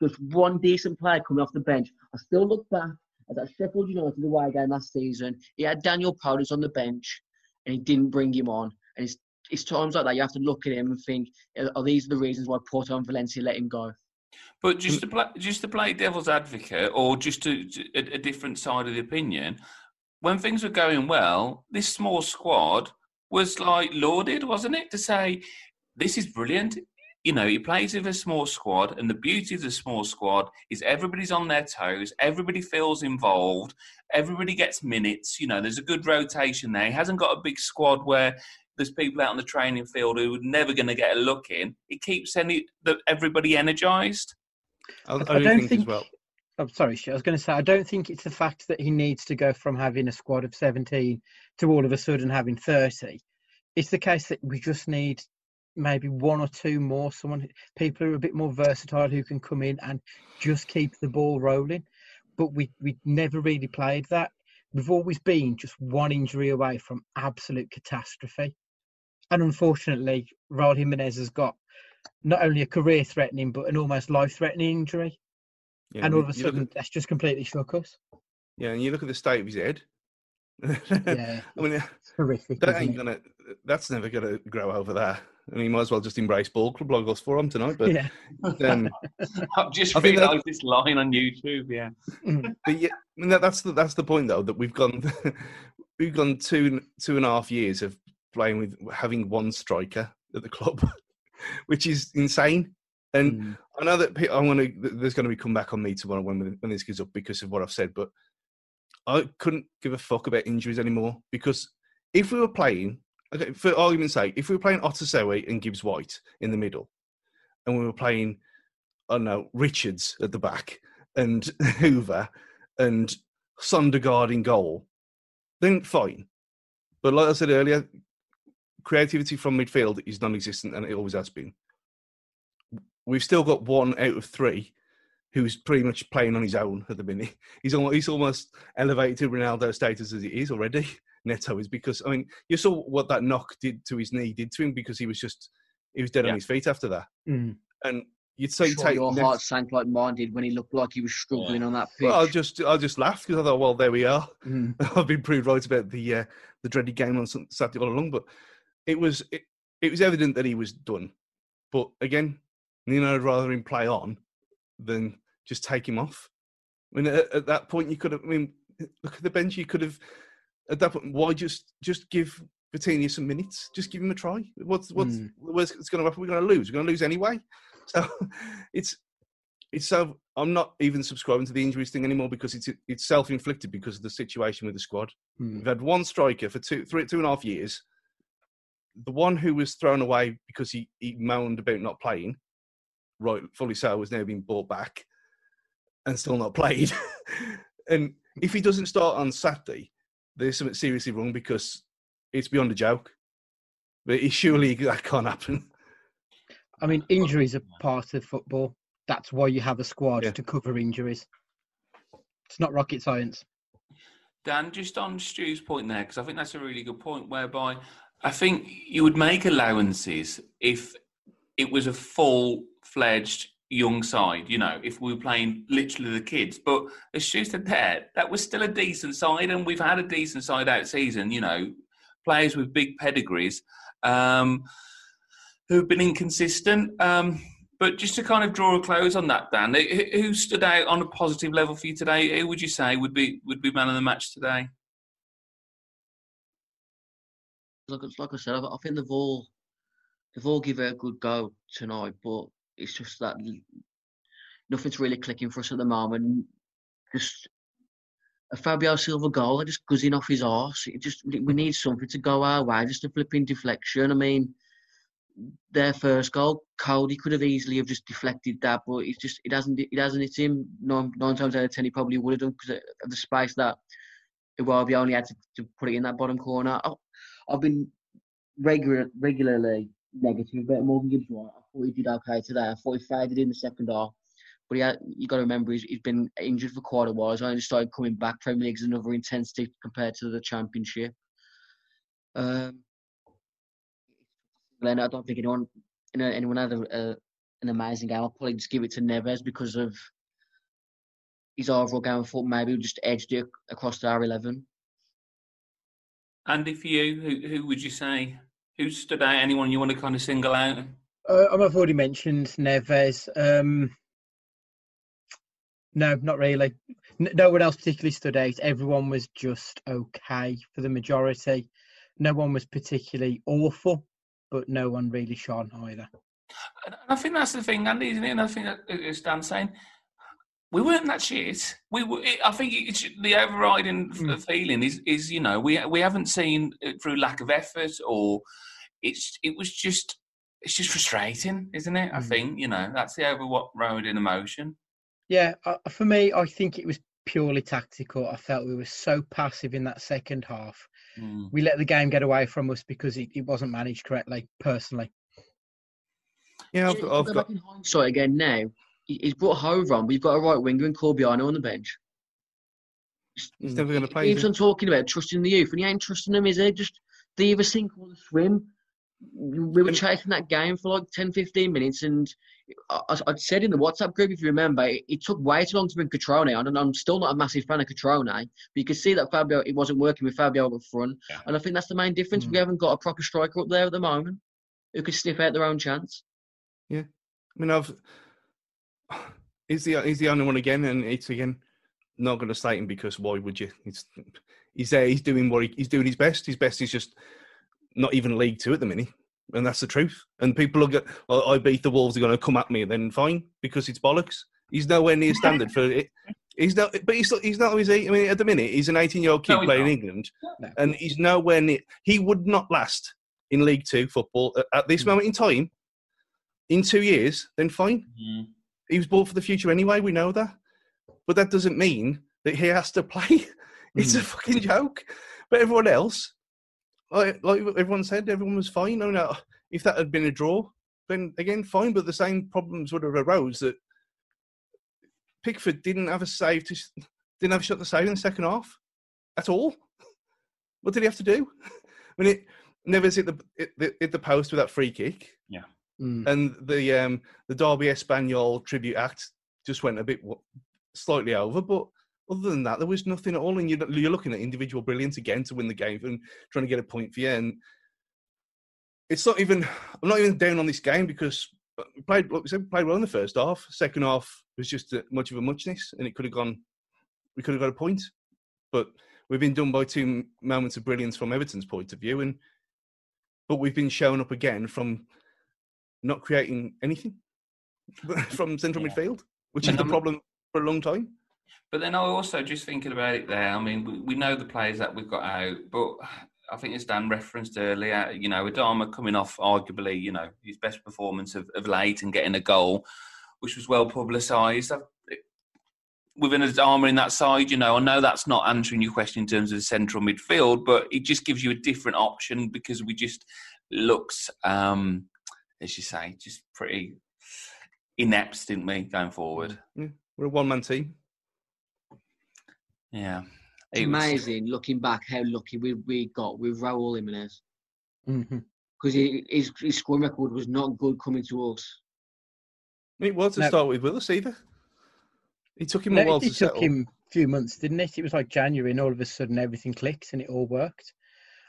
just one decent player coming off the bench. I still look back at that Sheffield United away game last season. He had Daniel Podence on the bench and he didn't bring him on. And it's it's times like that you have to look at him and think, are these the reasons why Porto and Valencia let him go? But just mm. to play, just to play devil's advocate, or just to, a, a different side of the opinion, when things were going well, this small squad was like lauded, wasn't it? To say this is brilliant. You know, he plays with a small squad, and the beauty of the small squad is everybody's on their toes, everybody feels involved, everybody gets minutes. You know, there's a good rotation there. He hasn't got a big squad where there's people out on the training field who are never going to get a look in. It keeps any the, everybody energised. I, I, I do don't think, as think- well. I'm sorry, I was going to say, I don't think it's the fact that he needs to go from having a squad of 17 to all of a sudden having 30. It's the case that we just need maybe one or two more, someone, people who are a bit more versatile who can come in and just keep the ball rolling. But we, we never really played that. We've always been just one injury away from absolute catastrophe. And unfortunately, Raul Jimenez has got not only a career threatening, but an almost life threatening injury Yeah, and all of a sudden at- that's just completely shook us. yeah, and you look at the state of his head. Yeah, I mean, it's horrific. that isn't ain't gonna. That's never gonna grow over there. I mean, you might as well just embrace ball club like us for him tonight. But yeah, um, I've just I think that- realised this line on YouTube. Yeah, but yeah, I mean that, that's the that's the point though that we've gone we've gone two two and a half years of playing with having one striker at the club, which is insane. And Mm. I know that pe- I'm gonna there's going to be comeback on me tomorrow when when this goes up because of what I've said, but I couldn't give a fuck about injuries anymore because if we were playing, okay, for argument's sake, if we were playing Otasowie and Gibbs White in the middle, and we were playing, I don't know, Richards at the back and Hoover and Sondergaard in goal, then fine. But like I said earlier, creativity from midfield is non-existent and it always has been. We've still got one out of three who's pretty much playing on his own at the minute. He's almost, he's almost elevated to Ronaldo status as it is already. Neto is because I mean you saw what that knock did to his knee did to him because he was just he was dead Yeah. on his feet after that. Mm. And you'd say Sure, take your Neto- heart sank like mine did when he looked like he was struggling on that pitch. well, I just I just laughed because I thought, well, there we are. Mm. I've been proved right about the uh, the dreaded game on Saturday all along, but it was it, it was evident that he was done. But again, know, I'd rather him play on than just take him off. I mean, at, at that point, you could have. I mean, look at the bench. You could have. At that point, why just just give Vitinha some minutes? Just give him a try. What's what's Mm. what's going to happen? We're going to lose. We're going to lose anyway. So it's it's so I'm not even subscribing to the injuries thing anymore because it's it's self inflicted because of the situation with the squad. Hmm. We've had one striker for two, three, two and a half years. The one who was thrown away because he, he moaned about not playing, right, fully so, has now been brought back and still not played. and if he doesn't start on Saturday, there's something seriously wrong because it's beyond a joke. But it, surely that can't happen. I mean, injuries are part of football. That's why you have a squad Yeah. to cover injuries. It's not rocket science. Dan, just on Stu's point there, because I think that's a really good point, whereby I think you would make allowances if it was a full fledged young side, you know, if we were playing literally the kids. But as said there, that was still a decent side, and we've had a decent side out season, you know, players with big pedigrees um, who've been inconsistent. Um, but just to kind of draw a close on that, Dan, who stood out on a positive level for you today? Who would you say would be would be man of the match today? Like, like I said, I, I think they've all they've all given a good go tonight, but it's just that nothing's really clicking for us at the moment. Just a Fabio Silva goal, just guzzing off his arse. It just we need something to go our way, just a flipping deflection. I mean, their first goal, Coady could have easily have just deflected that, but it's just it hasn't it hasn't hit him. Nine, nine times out of ten, he probably would have done because of the space that Iwobi only had to, to put it in that bottom corner. I, I've been regular, regularly negative about Morgan Gibbs White. I thought he did okay today. I thought he faded in the second half. But yeah, you got to remember he's, he's been injured for quite a while. He's only started coming back. Premier League's another intensity compared to the Championship. Um, Glenn, I don't think anyone you know, anyone had a, a, an amazing game. I'll probably just give it to Neves because of his overall game. I thought maybe we just edged it across the R11. Andy, for you, who who would you say who stood out? Anyone you want to kind of single out? Uh, I've already mentioned Neves. Um, no, not really. N- no one else particularly stood out. Everyone was just okay for the majority. No one was particularly awful, but no one really shone either. And I think that's the thing, Andy, isn't it? And I think that as Dan's saying, we weren't that shit. We were. It, I think it's the overriding Mm. feeling is is you know we we haven't seen it through lack of effort or it's it was just it's just frustrating, isn't it? I Mm. think you know that's the overriding emotion. Yeah, uh, for me, I think it was purely tactical. I felt we were so passive in that second half. Mm. We let the game get away from us because it, it wasn't managed correctly, personally. Yeah, I've, I've go got. back in hindsight again now. He- He's brought Hove on, but you've got a right winger and Corbeanu on the bench. He's never going to play. is keeps on talking about trusting the youth, and he ain't trusting them, is he? Just they either sink or swim. We were chasing that game for like 10, 15 minutes, and I, I- I'd said in the WhatsApp group, if you remember, it, it took way too long to bring Cutrone on, and I'm still not a massive fan of Cutrone, but you can see that Fabio, it wasn't working with Fabio up front, Yeah. and I think that's the main difference. Mm. We haven't got a proper striker up there at the moment who could sniff out their own chance. Yeah, I mean, I've. He's the he's the only one again, and it's again not going to slate him because why would you? It's, he's there. He's doing what he, he's doing his best. His best is just not even League Two at the minute, and that's the truth. And people look at, oh, I beat the Wolves. Are going to come at me, then fine because it's bollocks. He's nowhere near standard for it. He's not, but he's he's not. Is he? I mean, at the minute, he's an 18 year old kid No, playing in not. England, No. and he's nowhere near. He would not last in League Two football at, at this Mm. moment in time. In two years, then fine Mm. He was bought for the future anyway. We know that, but that doesn't mean that he has to play. it's a hmm. fucking joke. But everyone else, like, like everyone said, everyone was fine. I mean, if that had been a draw, then again, fine. But the same problems would have arose that Pickford didn't have a save to didn't have a shot to save in the second half at all. What did he have to do? I mean, it never hit the hit the, hit the post with that free kick Mm. and the um the Derby Espanol tribute act just went a bit slightly over, but other than that, there was nothing at all. And you're, you're looking at individual brilliance again to win the game and trying to get a point for you. And it's not even. I'm not even down on this game because we played. Like we said, played well in the first half. Second half was just much of a muchness, and it could have gone. We could have got a point, but we've been done by two moments of brilliance from Everton's point of view, and but we've been showing up again from not creating anything from central Yeah. midfield, which is the problem for a long time. But then I also just thinking about it there. I mean, we, we know the players that we've got out, but I think as Dan referenced earlier, you know, Adama coming off arguably, you know, his best performance of, of late and getting a goal, which was well publicised. Within Adama in that side, you know, I know that's not answering your question in terms of central midfield, but it just gives you a different option because we just looks, um, as you say, just pretty inept, didn't we, going forward? Yeah, we're a one man team. Yeah. It's was- amazing looking back how lucky we, we got with Raul Jimenez hmm because his, his scoring record was not good coming to us. It was to No. start with Willis either. It took him a while it, to it took settle. him a few months, didn't it? It was like January, and all of a sudden everything clicked and it all worked.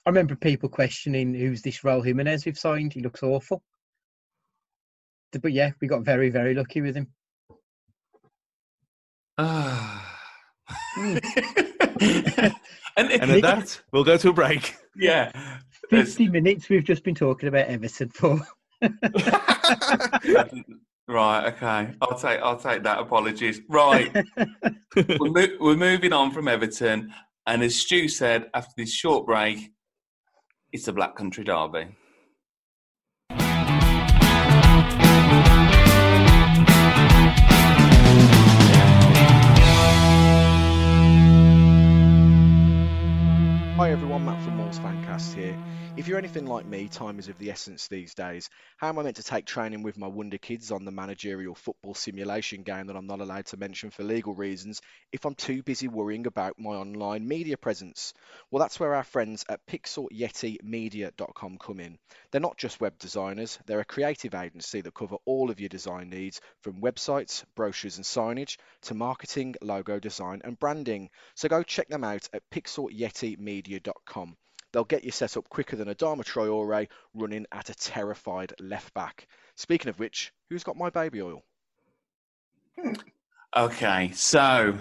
I remember people questioning who's this Raul Jimenez we've signed. He looks awful. But yeah, we got very, very lucky with him. Ah. And, And at that, we'll go to a break. yeah. there's- 50 minutes we've just been talking about Everton for. right. Okay. I'll take. I'll take that. Apologies. Right. we're, mo- we're moving on from Everton, and as Stu said, after this short break, it's the Black Country Derby. Hi everyone, Matt from Wolves Fancast here. If you're anything like me, time is of the essence these days. How am I meant to take training with my Wonder Kids on the managerial football simulation game that I'm not allowed to mention for legal reasons if I'm too busy worrying about my online media presence? Well, that's where our friends at pixelyetimedia.com come in. They're not just web designers, they're a creative agency that cover all of your design needs from websites, brochures and signage to marketing, logo design and branding. So go check them out at pixelyetimedia.com. They'll get you set up quicker than Adama Traore running at a terrified left back. Speaking of which, who's got my baby oil? Okay, so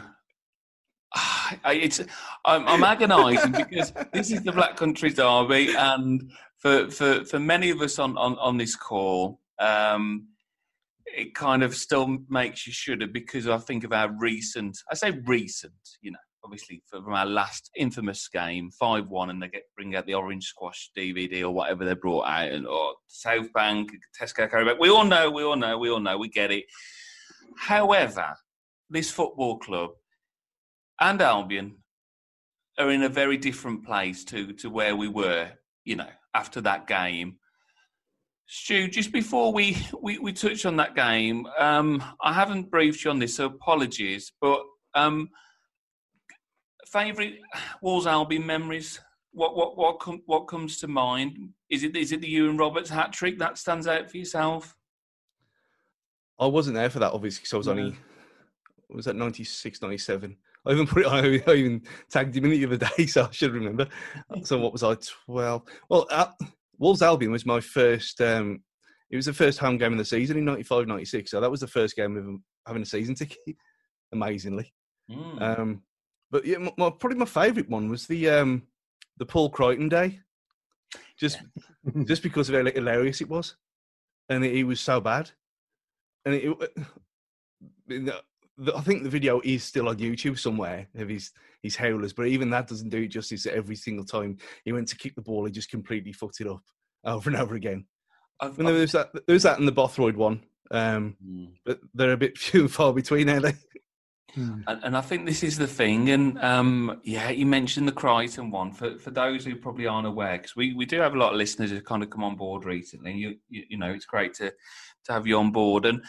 it's I'm, I'm agonising because this is the Black Country Derby, and for for for many of us on on, on this call, um, it kind of still makes you shudder because I think of our recent. I say recent, you know, obviously from our last infamous game, five one, and they get bring out the orange squash DVD or whatever they brought out, and or South Bank, Tesco carry. We all know, we all know, we all know, we get it. However, this football club and Albion are in a very different place to to where we were, you know, after that game. Stu, just before we, we, we touch on that game, um, I haven't briefed you on this, so apologies. But um, favourite Wolves Albion memories? What what what com- what comes to mind? Is it is it the Iwan Roberts hat trick that stands out for yourself? I wasn't there for that, obviously, because I was No. only was that 96, 97. I even put it on, I even tagged him in the other day, so I should remember. So what was I, 12? Well, Al- Wolves Albion was my first, um, it was the first home game of the season in 95, 96. So that was the first game of having a season ticket, amazingly. Mm. Um, but yeah, my, my, probably my favourite one was the um, the Paul Crichton day, just just because of how hilarious it was, and he was so bad, and it, it- the- I think the video is still on YouTube somewhere of his his howlers, but even that doesn't do it justice. Every single time he went to kick the ball, he just completely fucked it up over and over again. I've- And I've- there was that there was that in the Bothroyd one, um, Mm. but they're a bit few and far between, are they? And, and I think this is the thing. And um, yeah, you mentioned the Crichton one. For for those who probably aren't aware, because we, we do have a lot of listeners who kind of come on board recently. And you, you you know, it's great to to have you on board. And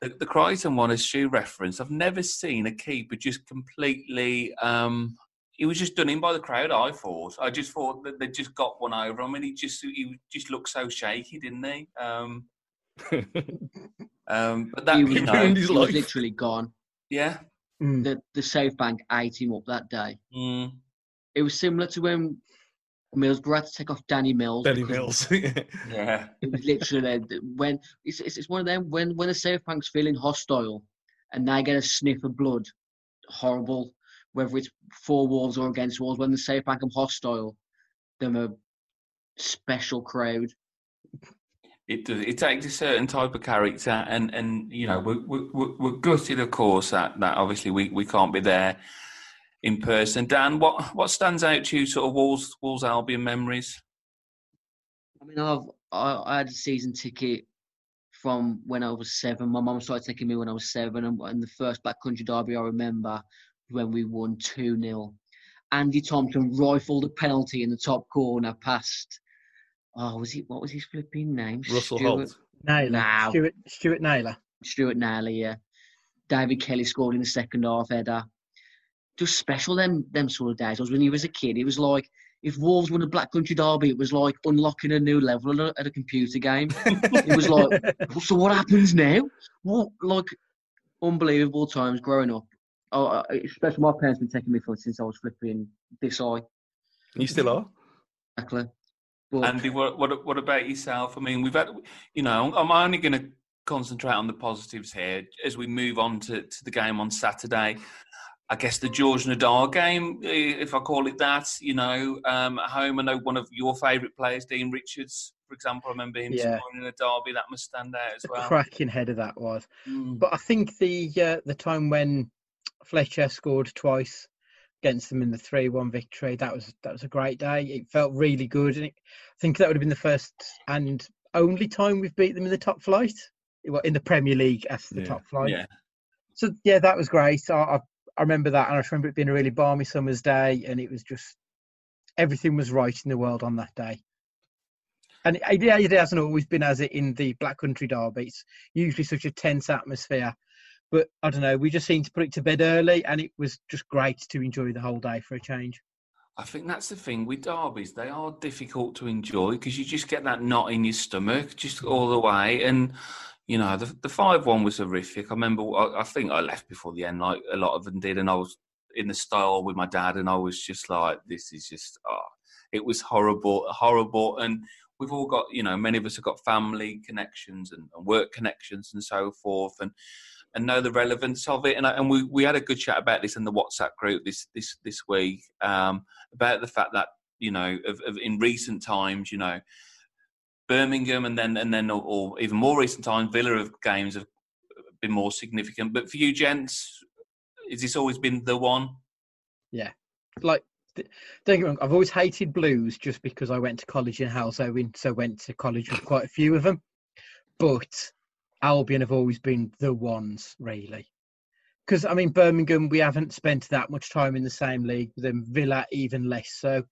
the, the Crichton one, as Stu referenced, I've never seen a keeper just completely. Um, he was just done in by the crowd. I thought. I just thought that they just got one over him, and he just he just looked so shaky, didn't he? Um, um, but that he you was, know, he was literally gone. yeah. Mm. The the South Bank ate him up that day. Mm. It was similar to when Middlesbrough had to take off Danny Mills. Danny Mills. Yeah. It was literally when it's, it's, it's one of them when when the South Bank's feeling hostile and they get a sniff of blood, horrible. Whether it's for Wolves or against Wolves, when the South Bank are hostile, them a special crowd. It does. It takes a certain type of character, and and you know we're we're, we're gutted, of course, that that obviously we, we can't be there in person. Dan, what what stands out to you, sort of Wolves Wolves Albion memories? I mean, I've I, I had a season ticket from when I was seven. My mum started taking me when I was seven, and, and the first Black Country Derby I remember when we won two 0 Andy Thompson rifled a penalty in the top corner past. Oh, was he? What was his flipping name? Russell Stuart, Holt. Naylor. Now. Stuart, Stuart Naylor. Stuart Naylor, yeah. David Kelly scored in the second half header. Just special them them sort of days. I was when he was a kid. It was like if Wolves won a Black Country Derby, it was like unlocking a new level at a, at a computer game. it was like, so what happens now? What like unbelievable times growing up. Oh, uh, especially my parents been taking me for it since I was flipping this eye. You still are? Exactly. But Andy, what what what about yourself? I mean, we've had, you know, I'm only going to concentrate on the positives here as we move on to, to the game on Saturday. I guess the George Ndah game, if I call it that, you know, um, at home. I know one of your favourite players, Dean Richards, for example. I remember him Yeah. scoring in a derby. That must stand out as The well. cracking header that was. Mm. But I think the uh, the time when Fletcher scored twice against them in the three one victory, that was that was a great day. It felt really good, and it, I think that would have been the first and only time we've beat them in the top flight, Well, in the Premier League as the Yeah. top flight. Yeah. So yeah, that was great. I, I I remember that, and I remember it being a really balmy summer's day, and it was just everything was right in the world on that day. And it, it hasn't always been as it in the Black Country Derby. It's usually such a tense atmosphere. But I don't know, we just seemed to put it to bed early, and it was just great to enjoy the whole day for a change. I think that's the thing with derbies. They are difficult to enjoy because you just get that knot in your stomach just all the way. And, you know, the, the 5 1 was horrific. I remember, I, I think I left before the end, like a lot of them did. And I was in the style with my dad, and I was just like, this is just, oh, it was horrible, horrible. And we've all got, you know, many of us have got family connections and, and work connections and so forth. And, and know the relevance of it. And, I, and we, we had a good chat about this in the WhatsApp group this this this week um, about the fact that you know of, of in recent times, you know, Birmingham and then and then or, or even more recent times, Villa of games have been more significant. But for you, gents, has this always been the one? Yeah, like, don't get wrong, I've always hated blues just because I went to college in Halesowen, so went to college with quite a few of them. But Albion have always been the ones, really. Because, I mean, Birmingham, we haven't spent that much time in the same league them, Villa, even less so.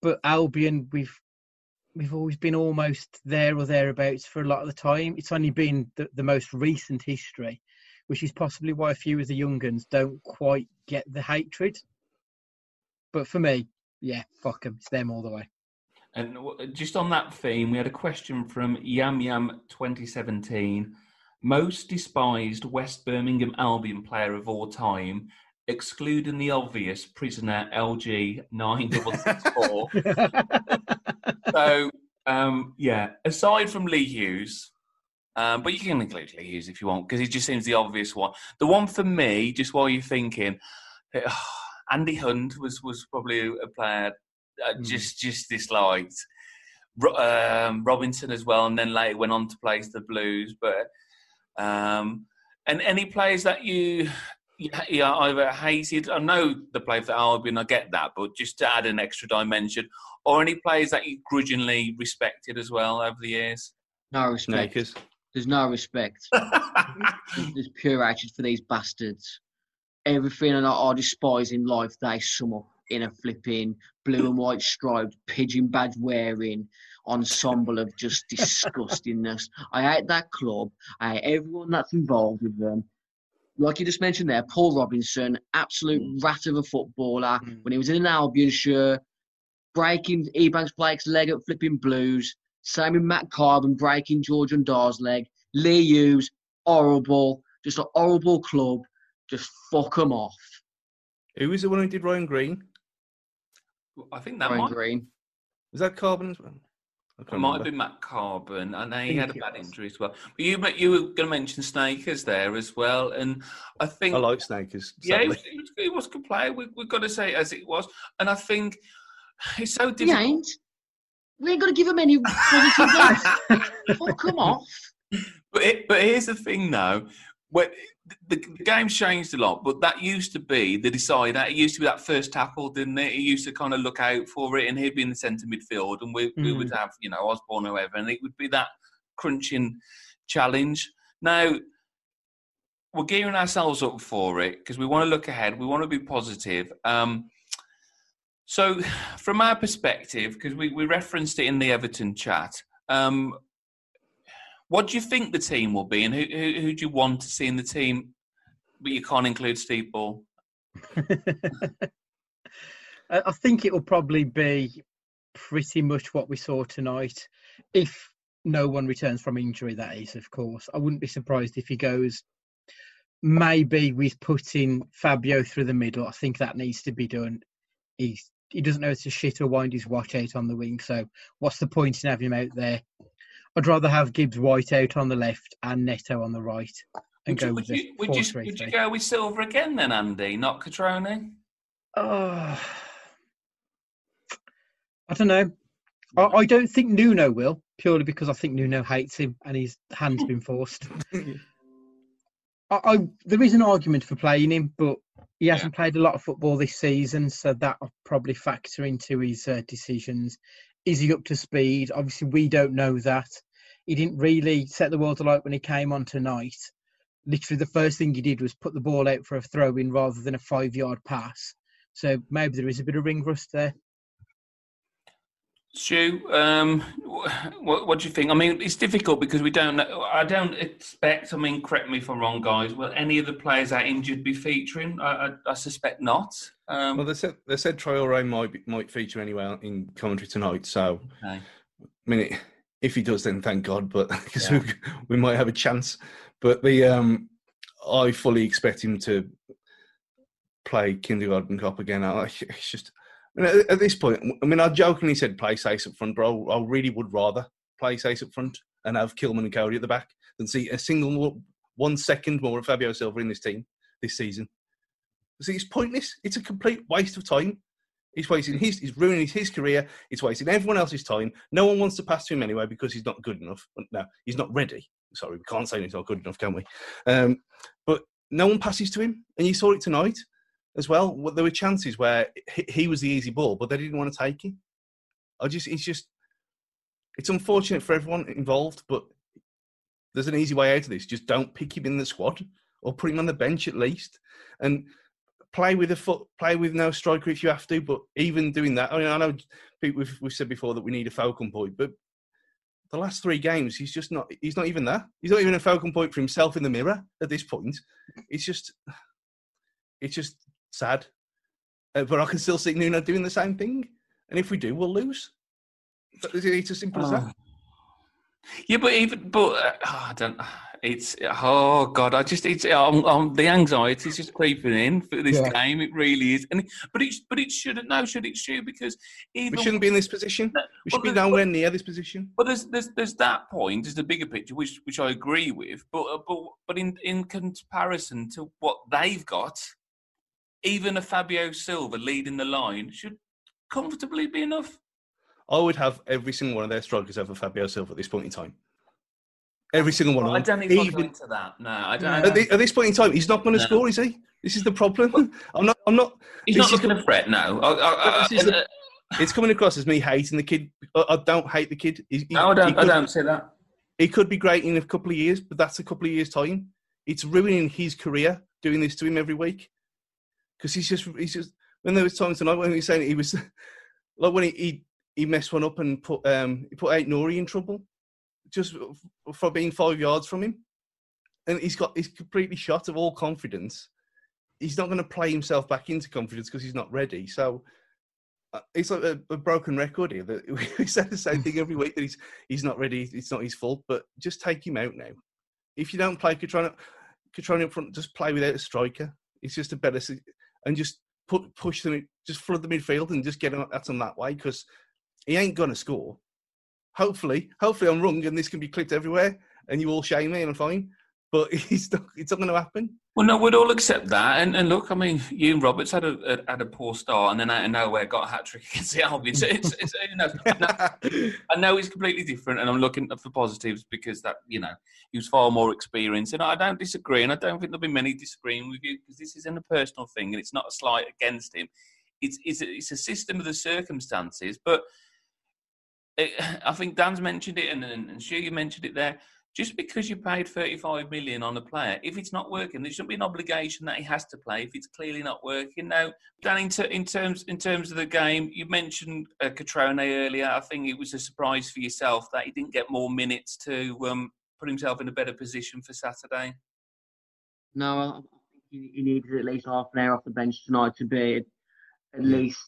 But Albion, we've we've always been almost there or thereabouts for a lot of the time. It's only been the, the most recent history, which is possibly why a few of the young uns don't quite get the hatred. But for me, yeah, fuck them. It's them all the way. And just on that theme, we had a question from Yam Yam 2017. Most despised West Birmingham Albion player of all time, excluding the obvious prisoner LG 9664. so, um, yeah, aside from Lee Hughes, um, but you can include Lee Hughes if you want, because he just seems the obvious one. The one for me, just while you're thinking, Andy Hunt was, was probably a player uh, Mm. just just disliked. Um, Robinson as well, and then later went on to play for the Blues. But um, and any players that you you, you either hated, I know the play for Albion, I get that, but just to add an extra dimension, or any players that you grudgingly respected as well over the years. no respect. Nakers. There's no respect. There's- There's pure hatred for these bastards. Everything and I, I despise in life, they sum up in a flipping blue and white striped pigeon badge wearing ensemble of just disgustingness. I hate that club. I hate everyone that's involved with them. Like you just mentioned there, Paul Robinson, absolute rat of a footballer. Mm. When he was in an Albion shirt, breaking Ebanks Blake's leg at flipping blues. Same with Matt Carbon breaking George Ndah's leg. Lee Hughes, horrible. Just a horrible club. Just fuck them off. Who was the one who did Ryan Green? I think that Ryan might. Green. Was that Carbon as well? I It can't might have been Matt Carbon, and he had a bad was. injury as well. But you, you were going to mention Sneekes there as well, and I think I like Sneekes. Yeah, he was, he was, he was a good player. We, we've got to say it as it was. And I think it's so He ain't. We ain't going to give him any positive. Fuck him off. But, it, but here's the thing, though. When the, the game's changed a lot, but that used to be the decider. It used to be that first tackle, didn't it? He used to kind of look out for it, and he'd be in the centre midfield, and we, we would have, you know, Osborne, or whoever, and it would be that crunching challenge. Now, we're gearing ourselves up for it because we want to look ahead. We want to be positive. Um, so, from our perspective, because we, we referenced it in the Everton chat, um, what do you think the team will be, and who, who, who do you want to see in the team? But you can't include Steve Bull. I think it will probably be pretty much what we saw tonight. If no one returns from injury, that is, of course. I wouldn't be surprised if he goes maybe with putting Fabio through the middle. I think that needs to be done. He's he doesn't know how to shit or wind his watch out on the wing, so what's the point in having him out there? I'd rather have Gibbs White out on the left and Neto on the right and Would you, go would, with you, the would, you, would you go with Silver again then, Andy, not Cutrone? Oh, I don't know. I, I don't think Nuno will purely because I think Nuno hates him and his hand's been forced. I, I there is an argument for playing him, but he hasn't played a lot of football this season, so that will probably factor into his uh, decisions. Is he up to speed? Obviously, we don't know that. He didn't really set the world alight when he came on tonight. Literally, the first thing he did was put the ball out for a throw in rather than a five yard pass. So maybe there is a bit of ring rust there. Stu, um, what, what do you think? I mean, it's difficult because we don't know. I don't expect, I mean, correct me if I'm wrong, guys, will any of the players that injured be featuring? I, I, I suspect not. Um, Well, they said they said Traore might be, might feature anyway in commentary tonight. So, okay. I mean, it, if he does, then thank God. But because Yeah. we, we might have a chance. But the um, I fully expect him to play kindergarten cop again. I, it's just I mean, at, at this point. I mean, I jokingly said play Saiss up front, but I, I really would rather play Saiss up front and have Kilman and Coady at the back than see a single more, one second more of Fabio Silva in this team this season. See, it's pointless. It's a complete waste of time. He's wasting his, he's ruining his career. He's wasting everyone else's time. No one wants to pass to him anyway because he's not good enough. No, he's not ready. Sorry, we can't say he's not good enough, can we? Um, but no one passes to him, and you saw it tonight as well. There were chances where he, he was the easy ball, but they didn't want to take him. I just, it's just, it's unfortunate for everyone involved, but there's an easy way out of this. Just don't pick him in the squad or put him on the bench at least, and play with a foot, play with no striker if you have to. But even doing that, I mean, I know people we've, we've said before that we need a Falcon point, but the last three games, he's just not. He's not even there. He's not even a Falcon point for himself in the mirror at this point. It's just, it's just sad. Uh, but I can still see Nuno doing the same thing, and if we do, we'll lose. It's as simple as that. Yeah, but even but uh, oh, I don't. It's oh god, I just it's um, um, the anxiety is just creeping in for this Yeah. game. It really is, and but it but it shouldn't. No, should it should because even We shouldn't be in this position. No, We should well, be nowhere near this position. But there's there's there's that point, there's the bigger picture, which which I agree with. But uh, but but in in comparison to what they've got, even a Fabio Silva leading the line should comfortably be enough. I would have every single one of their strikers over Fabio Silva at this point in time. Every single one I of them. I don't even go Even- into that. No, I don't. at, the, at this point in time, he's not going to No. score, is he? This is the problem. I'm not. I'm not. He's not looking to fret. No, I, I, I, This is the- It's coming across as me hating the kid. I, I don't hate the kid. He, no, I don't. I could- don't say that. He could be great in a couple of years, but that's a couple of years' time. It's ruining his career doing this to him every week because he's just. He's just. When there was times tonight when he was saying he was like when he he, he messed one up and put um he put Ait-Nouri in trouble just for being five yards from him, and he's got he's completely shot of all confidence. He's not going to play himself back into confidence because he's not ready. So uh, it's like a, a broken record here. That we say the same thing every week that he's he's not ready. It's not his fault. But just take him out now. If you don't play Cutrone up front, just play without a striker. It's just a better and just put push them, just flood the midfield and just get at them that way because he ain't gonna score. Hopefully, hopefully I'm wrong and this can be clipped everywhere and you all shame me and I'm fine. But he's not, it's not going to happen. Well, no, we'd all accept that. And, and look, I mean, Iwan Roberts had a, a had a poor start, and then out of nowhere got a hat trick against the Albion. So it's, it's you know, I know he's completely different, and I'm looking for positives because that you know he was far more experienced. And I don't disagree, and I don't think there'll be many disagreeing with you because this isn't a personal thing, and it's not a slight against him. It's it's a, it's a system of the circumstances, but. It, I think Dan's mentioned it, and, and, and Stu, you mentioned it there just because you paid 35 million on a player, if it's not working, there shouldn't be an obligation that he has to play if it's clearly not working. Now, Dan, in, ter- in terms in terms of the game, you mentioned uh, Cutrone earlier. I think it was a surprise for yourself that he didn't get more minutes to um, put himself in a better position for Saturday. No, he needed at least half an hour off the bench tonight to be at least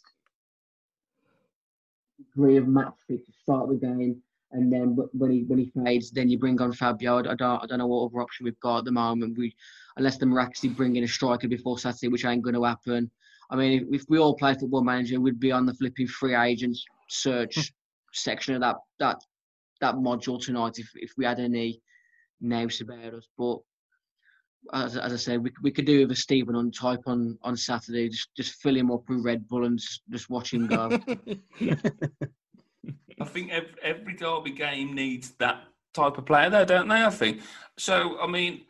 degree of match fit to start the game and then when he when he fades, then you bring on Fabio. I don't I don't know what other option we've got at the moment. We unless the miraculously bring in a striker before Saturday, which ain't going to happen. I mean, if, if, we all play football manager, we'd be on the flipping free agents search section of that that that module tonight if if we had any names about us. But as, as I said, we, we could do with a Stephen on type on, on Saturday, just just fill him up with Red Bull and just, just watch him go. I think every, every derby game needs that type of player, though, don't they? I think so. I mean,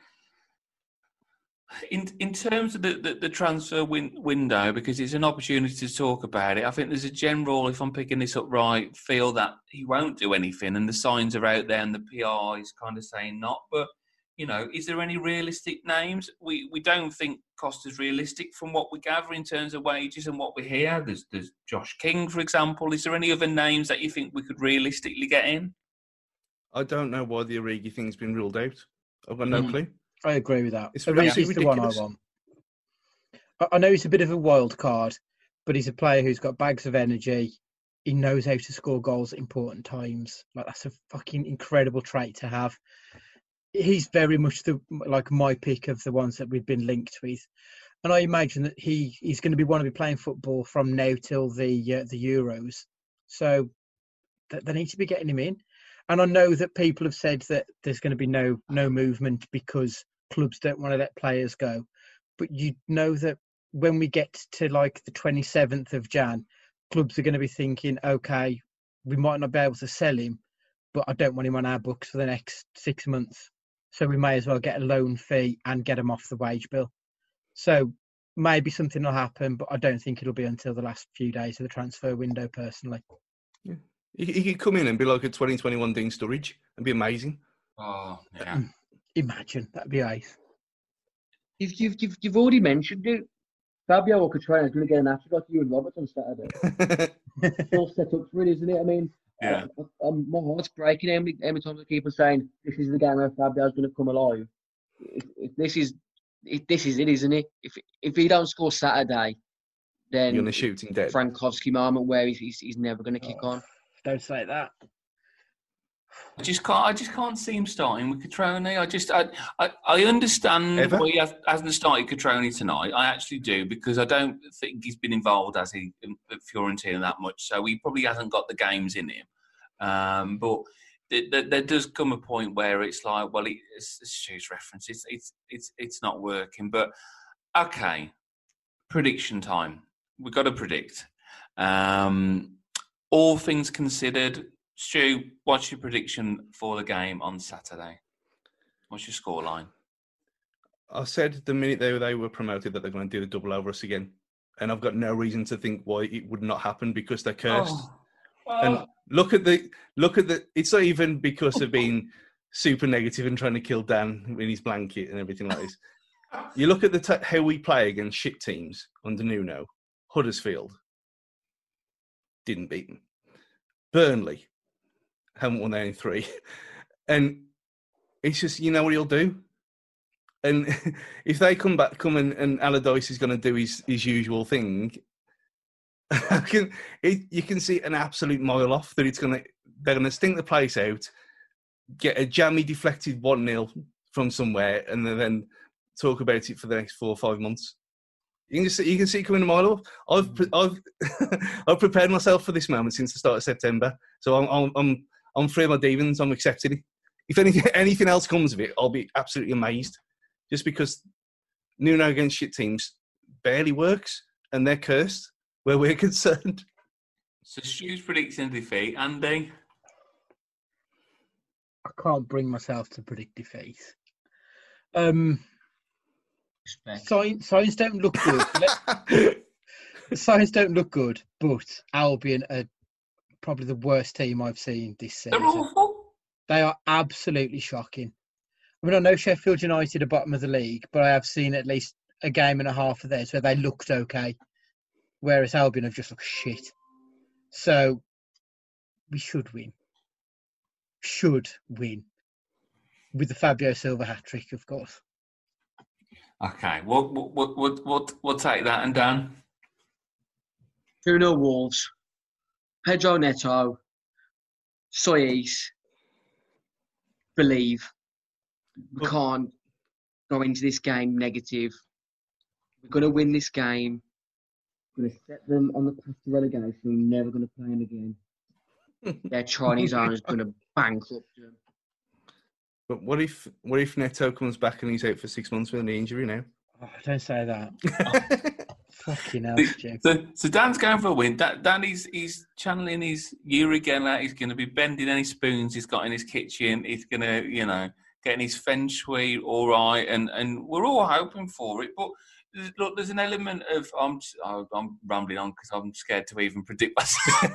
in in terms of the, the, the transfer win, window, because it's an opportunity to talk about it. I think there's a general, if I'm picking this up right, feel that he won't do anything, and the signs are out there, and the PR is kind of saying not. But you know, is there any realistic names? We we don't think Costa's realistic from what we gather in terms of wages and what we hear. There's there's Josh King, for example. Is there any other names that you think we could realistically get in? I don't know why the Origi thing's been ruled out. I've got no mm. clue. I agree with that. It's Origi's the one I want. I know he's a bit of a wild card, but he's a player who's got bags of energy. He knows how to score goals at important times. Like that's a fucking incredible trait to have he's very much the like my pick of the ones that we've been linked with, and I imagine that he he's going to be want to be playing football from now till the uh, the Euros, so th- they need to be getting him in. And I know that people have said that there's going to be no no movement because clubs don't want to let players go, but you know that when we get to like the 27th of Jan, clubs are going to be thinking, okay, we might not be able to sell him, but I don't want him on our books for the next six months. So we may as well get a loan fee and get them off the wage bill. So maybe something will happen, but I don't think it'll be until the last few days of the transfer window, personally. Yeah. He, he could come in and be like a 2021 Dean Sturridge and be amazing. Oh, yeah. Mm. Imagine. That'd be nice. You've, you've, you've, you've already mentioned it. Fabio Cutrone is going to get an after like Iwan Roberts on Saturday. it's all set up for it, isn't it? I mean, yeah. Uh, um, my heart's breaking every, every time I keep on saying this is the game where Fabio's going to come alive. If, if this is if this is it, isn't it? If if he don't score Saturday, then you're going to shoot him dead. Frankowski moment where he's, he's, he's never going to kick oh, on. Don't say that. I just can't. I just can't see him starting with Cutrone. I just. I. I, I understand Ever? why he has, hasn't started Cutrone tonight. I actually do because I don't think he's been involved as he at Fiorentina that much. So he probably hasn't got the games in him. Um, but there, there, does come a point where it's like, well, it's, it's Stu's reference. It's it's it's it's not working. But okay, prediction time. We've got to predict. Um, all things considered, Stu, what's your prediction for the game on Saturday? What's your scoreline? I said the minute they, they were promoted that they're going to do the double over us again. And I've got no reason to think why it would not happen because they're cursed. Oh. And look at the look at the. It's not even because of being super negative and trying to kill Dan in his blanket and everything like this. You look at the t- how we play against shit teams under Nuno. Huddersfield didn't beat them. Burnley haven't won any three. And it's just, you know what he'll do? And if they come back, come and, and Allardyce is going to do his, his usual thing, can, it, you can see an absolute mile off that it's going to, they're going to stink the place out, get a jammy deflected 1 0 from somewhere, and then talk about it for the next four or five months. You can just see, you can see it coming a mile off. I've pre- mm. I've I've prepared myself for this moment since the start of September. So I'm I'm I'm, I'm free of my demons. I'm accepting it. If anything anything else comes of it, I'll be absolutely amazed. Just because Nuno against shit teams barely works, and they're cursed where we're concerned. So Stu's predicting defeat. Andy, I can't bring myself to predict defeat. Um, Respect. signs, signs don't look good. Let- signs don't look good, but Albion are probably the worst team I've seen this season. they're season. awful. They are absolutely shocking. I mean, I know Sheffield United are bottom of the league, but I have seen at least a game and a half of theirs where they looked okay, whereas Albion have just looked shit. So we should win. Should win. With the Fabio Silva hat trick, of course. Okay, we'll, we'll, we'll, we'll, we'll take that. And Dan, 2 0 Wolves. Pedro Neto. Saiss. Believe. We can't go into this game negative. We're going to win this game. We're going to set them on the path to relegation. We're never going to play them again. Their Chinese owner's going to bankrupt them. But what if what if Neto comes back and he's out for six months with an injury now? Oh, don't say that. Oh, fucking hell, Jim. so, so Dan's going for a win. Dan, Dan he's, he's channeling his Uri Geller. He's going to be bending any spoons he's got in his kitchen. He's going to, you know, getting his feng shui all right, and and we're all hoping for it. But there's- look, there's an element of I'm oh, I'm rambling on because I'm scared to even predict myself.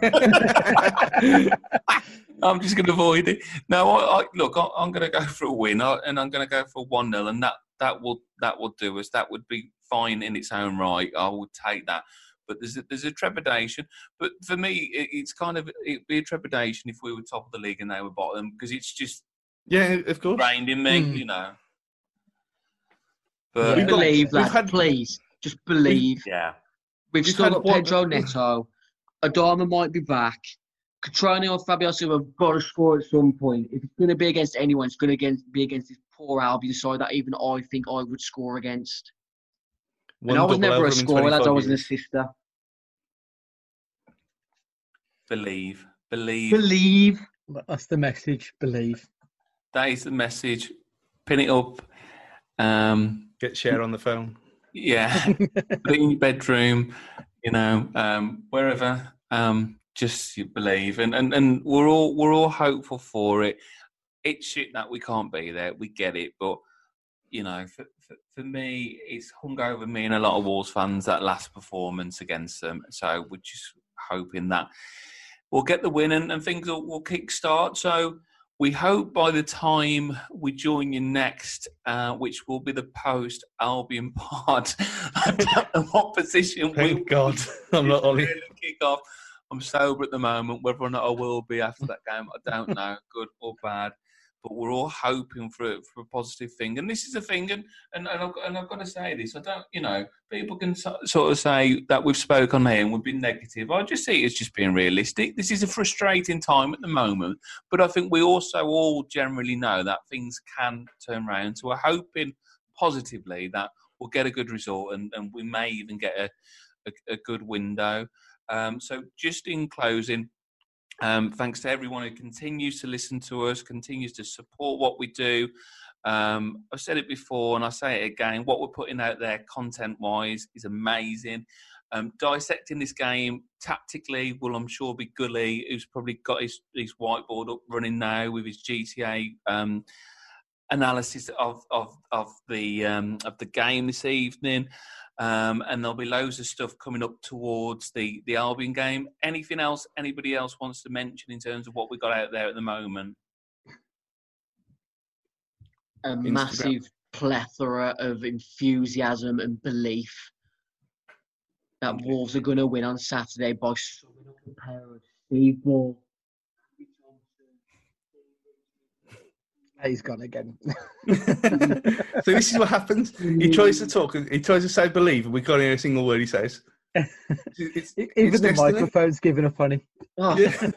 I'm just going to avoid it. No, I, I, look, I, I'm going to go for a win, I, and I'm going to go for one 0 and that that will that will do us. That would be fine in its own right. I would take that. But there's a, there's a trepidation. But for me, it, it's kind of it'd be a trepidation if we were top of the league and they were bottom because it's just yeah, of course. rained in me, Mm. you know. But We've got- believe, we've had- please. Just believe. yeah, We've, We've still got one- Pedro Neto. Adama might be back. Cutrone or Fabio Silva have got to score at some point. If it's going to be against anyone, it's going to be against this poor Albion side that even I think I would score against. One and I was never a scorer, lads. I was an years. assister. believe, believe. Believe. That's the message. Believe. That is the message. Pin it up. Um, Get share on the phone. yeah, in your bedroom. You know, um, wherever. Um, just you believe, and, and and we're all we're all hopeful for it. It's shit that we can't be there. We get it, but you know, for, for, for me, it's hung over me and a lot of Wolves fans that last performance against them. So we're just hoping that we'll get the win and, and things will, will kick start. So we hope by the time we join you next, uh, which will be the post Albion part, I don't know what position we Thank God. I'm not only. kick off. I'm sober at the moment. Whether or not I will be after that game, I don't know, good or bad. But we're all hoping for a, for a positive thing, and this is a thing. And and, and, I've, and I've got to say this. I don't, you know, people can so, sort of say that we've spoken here and we've been negative. I just see it as just being realistic. This is a frustrating time at the moment, but I think we also all generally know that things can turn around. So we're hoping positively that we'll get a good result, and, and we may even get a, a, a good window. Um, so, just in closing, um, thanks to everyone who continues to listen to us, continues to support what we do. Um, I've said it before and I say it again what we're putting out there content wise is amazing. Um, dissecting this game tactically will, I'm sure, be Gully, who's probably got his, his whiteboard up running now with his GTA um, analysis of, of, of, the, um, of the game this evening. Um, and there'll be loads of stuff coming up towards the the Albion game. Anything else anybody else wants to mention in terms of what we got out there at the moment? A Instagram. massive plethora of enthusiasm and belief that Wolves are going to win on Saturday by summing up the pair of Steve Bull. He's gone again. so this is what happens. He tries to talk. He tries to say believe, and we can't hear a single word he says. It's, Even it's the destiny. microphone's giving up on him. Oh, Yeah.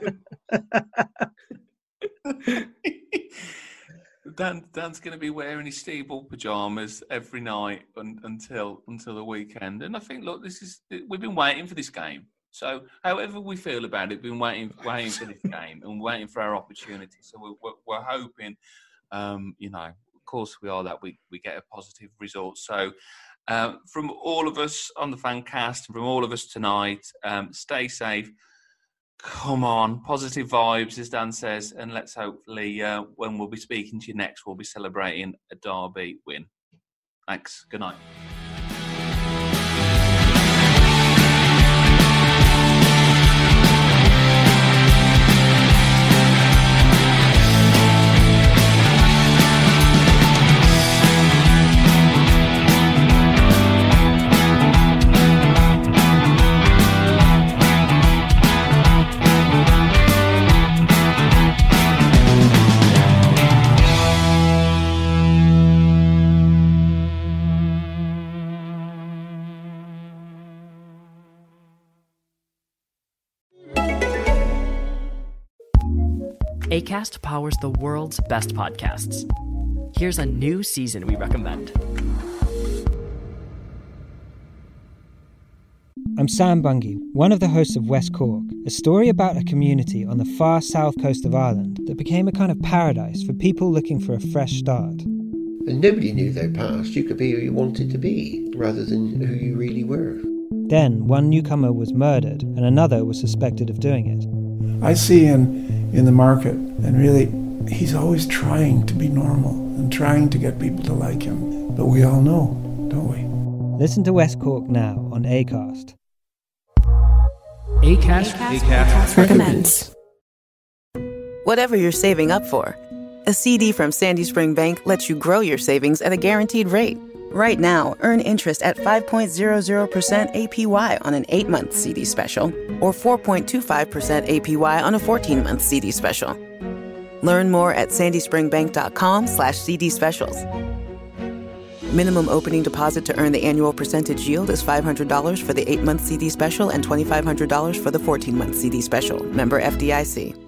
Dan, Dan's going to be wearing his Steve Bull pajamas every night un, until until the weekend. And I think, look, this is we've been waiting for this game. So, however we feel about it, we've been waiting waiting for this game and waiting for our opportunity. So we're, we're, we're hoping, um, you know, of course we are that we we get a positive result. So. Um, from all of us on the fan cast, from all of us tonight, um, stay safe Come on, positive vibes, as Dan says, and let's hopefully uh, when we'll be speaking to you next, we'll be celebrating a derby win. Thanks. Good night. ACAST powers the world's best podcasts. Here's a new season we recommend. I'm Sam Bungey, one of the hosts of West Cork, a story about a community on the far south coast of Ireland that became a kind of paradise for people looking for a fresh start. And nobody knew their past. You could be who you wanted to be rather than who you really were. Then one newcomer was murdered and another was suspected of doing it. I see in in the market. And really, he's always trying to be normal and trying to get people to like him. But we all know, don't we? Listen to West Cork now on ACAST. ACAST, ACAST, ACAST recommends. Whatever you're saving up for, a CD from Sandy Spring Bank lets you grow your savings at a guaranteed rate. Right now, earn interest at 5.00% APY on an 8 month CD special or 4.25% APY on a 14 month CD special. Learn more at sandyspringbank.com slash CD specials. Minimum opening deposit to earn the annual percentage yield is $500 for the 8 month CD special and $2,500 for the 14 month CD special. Member FDIC.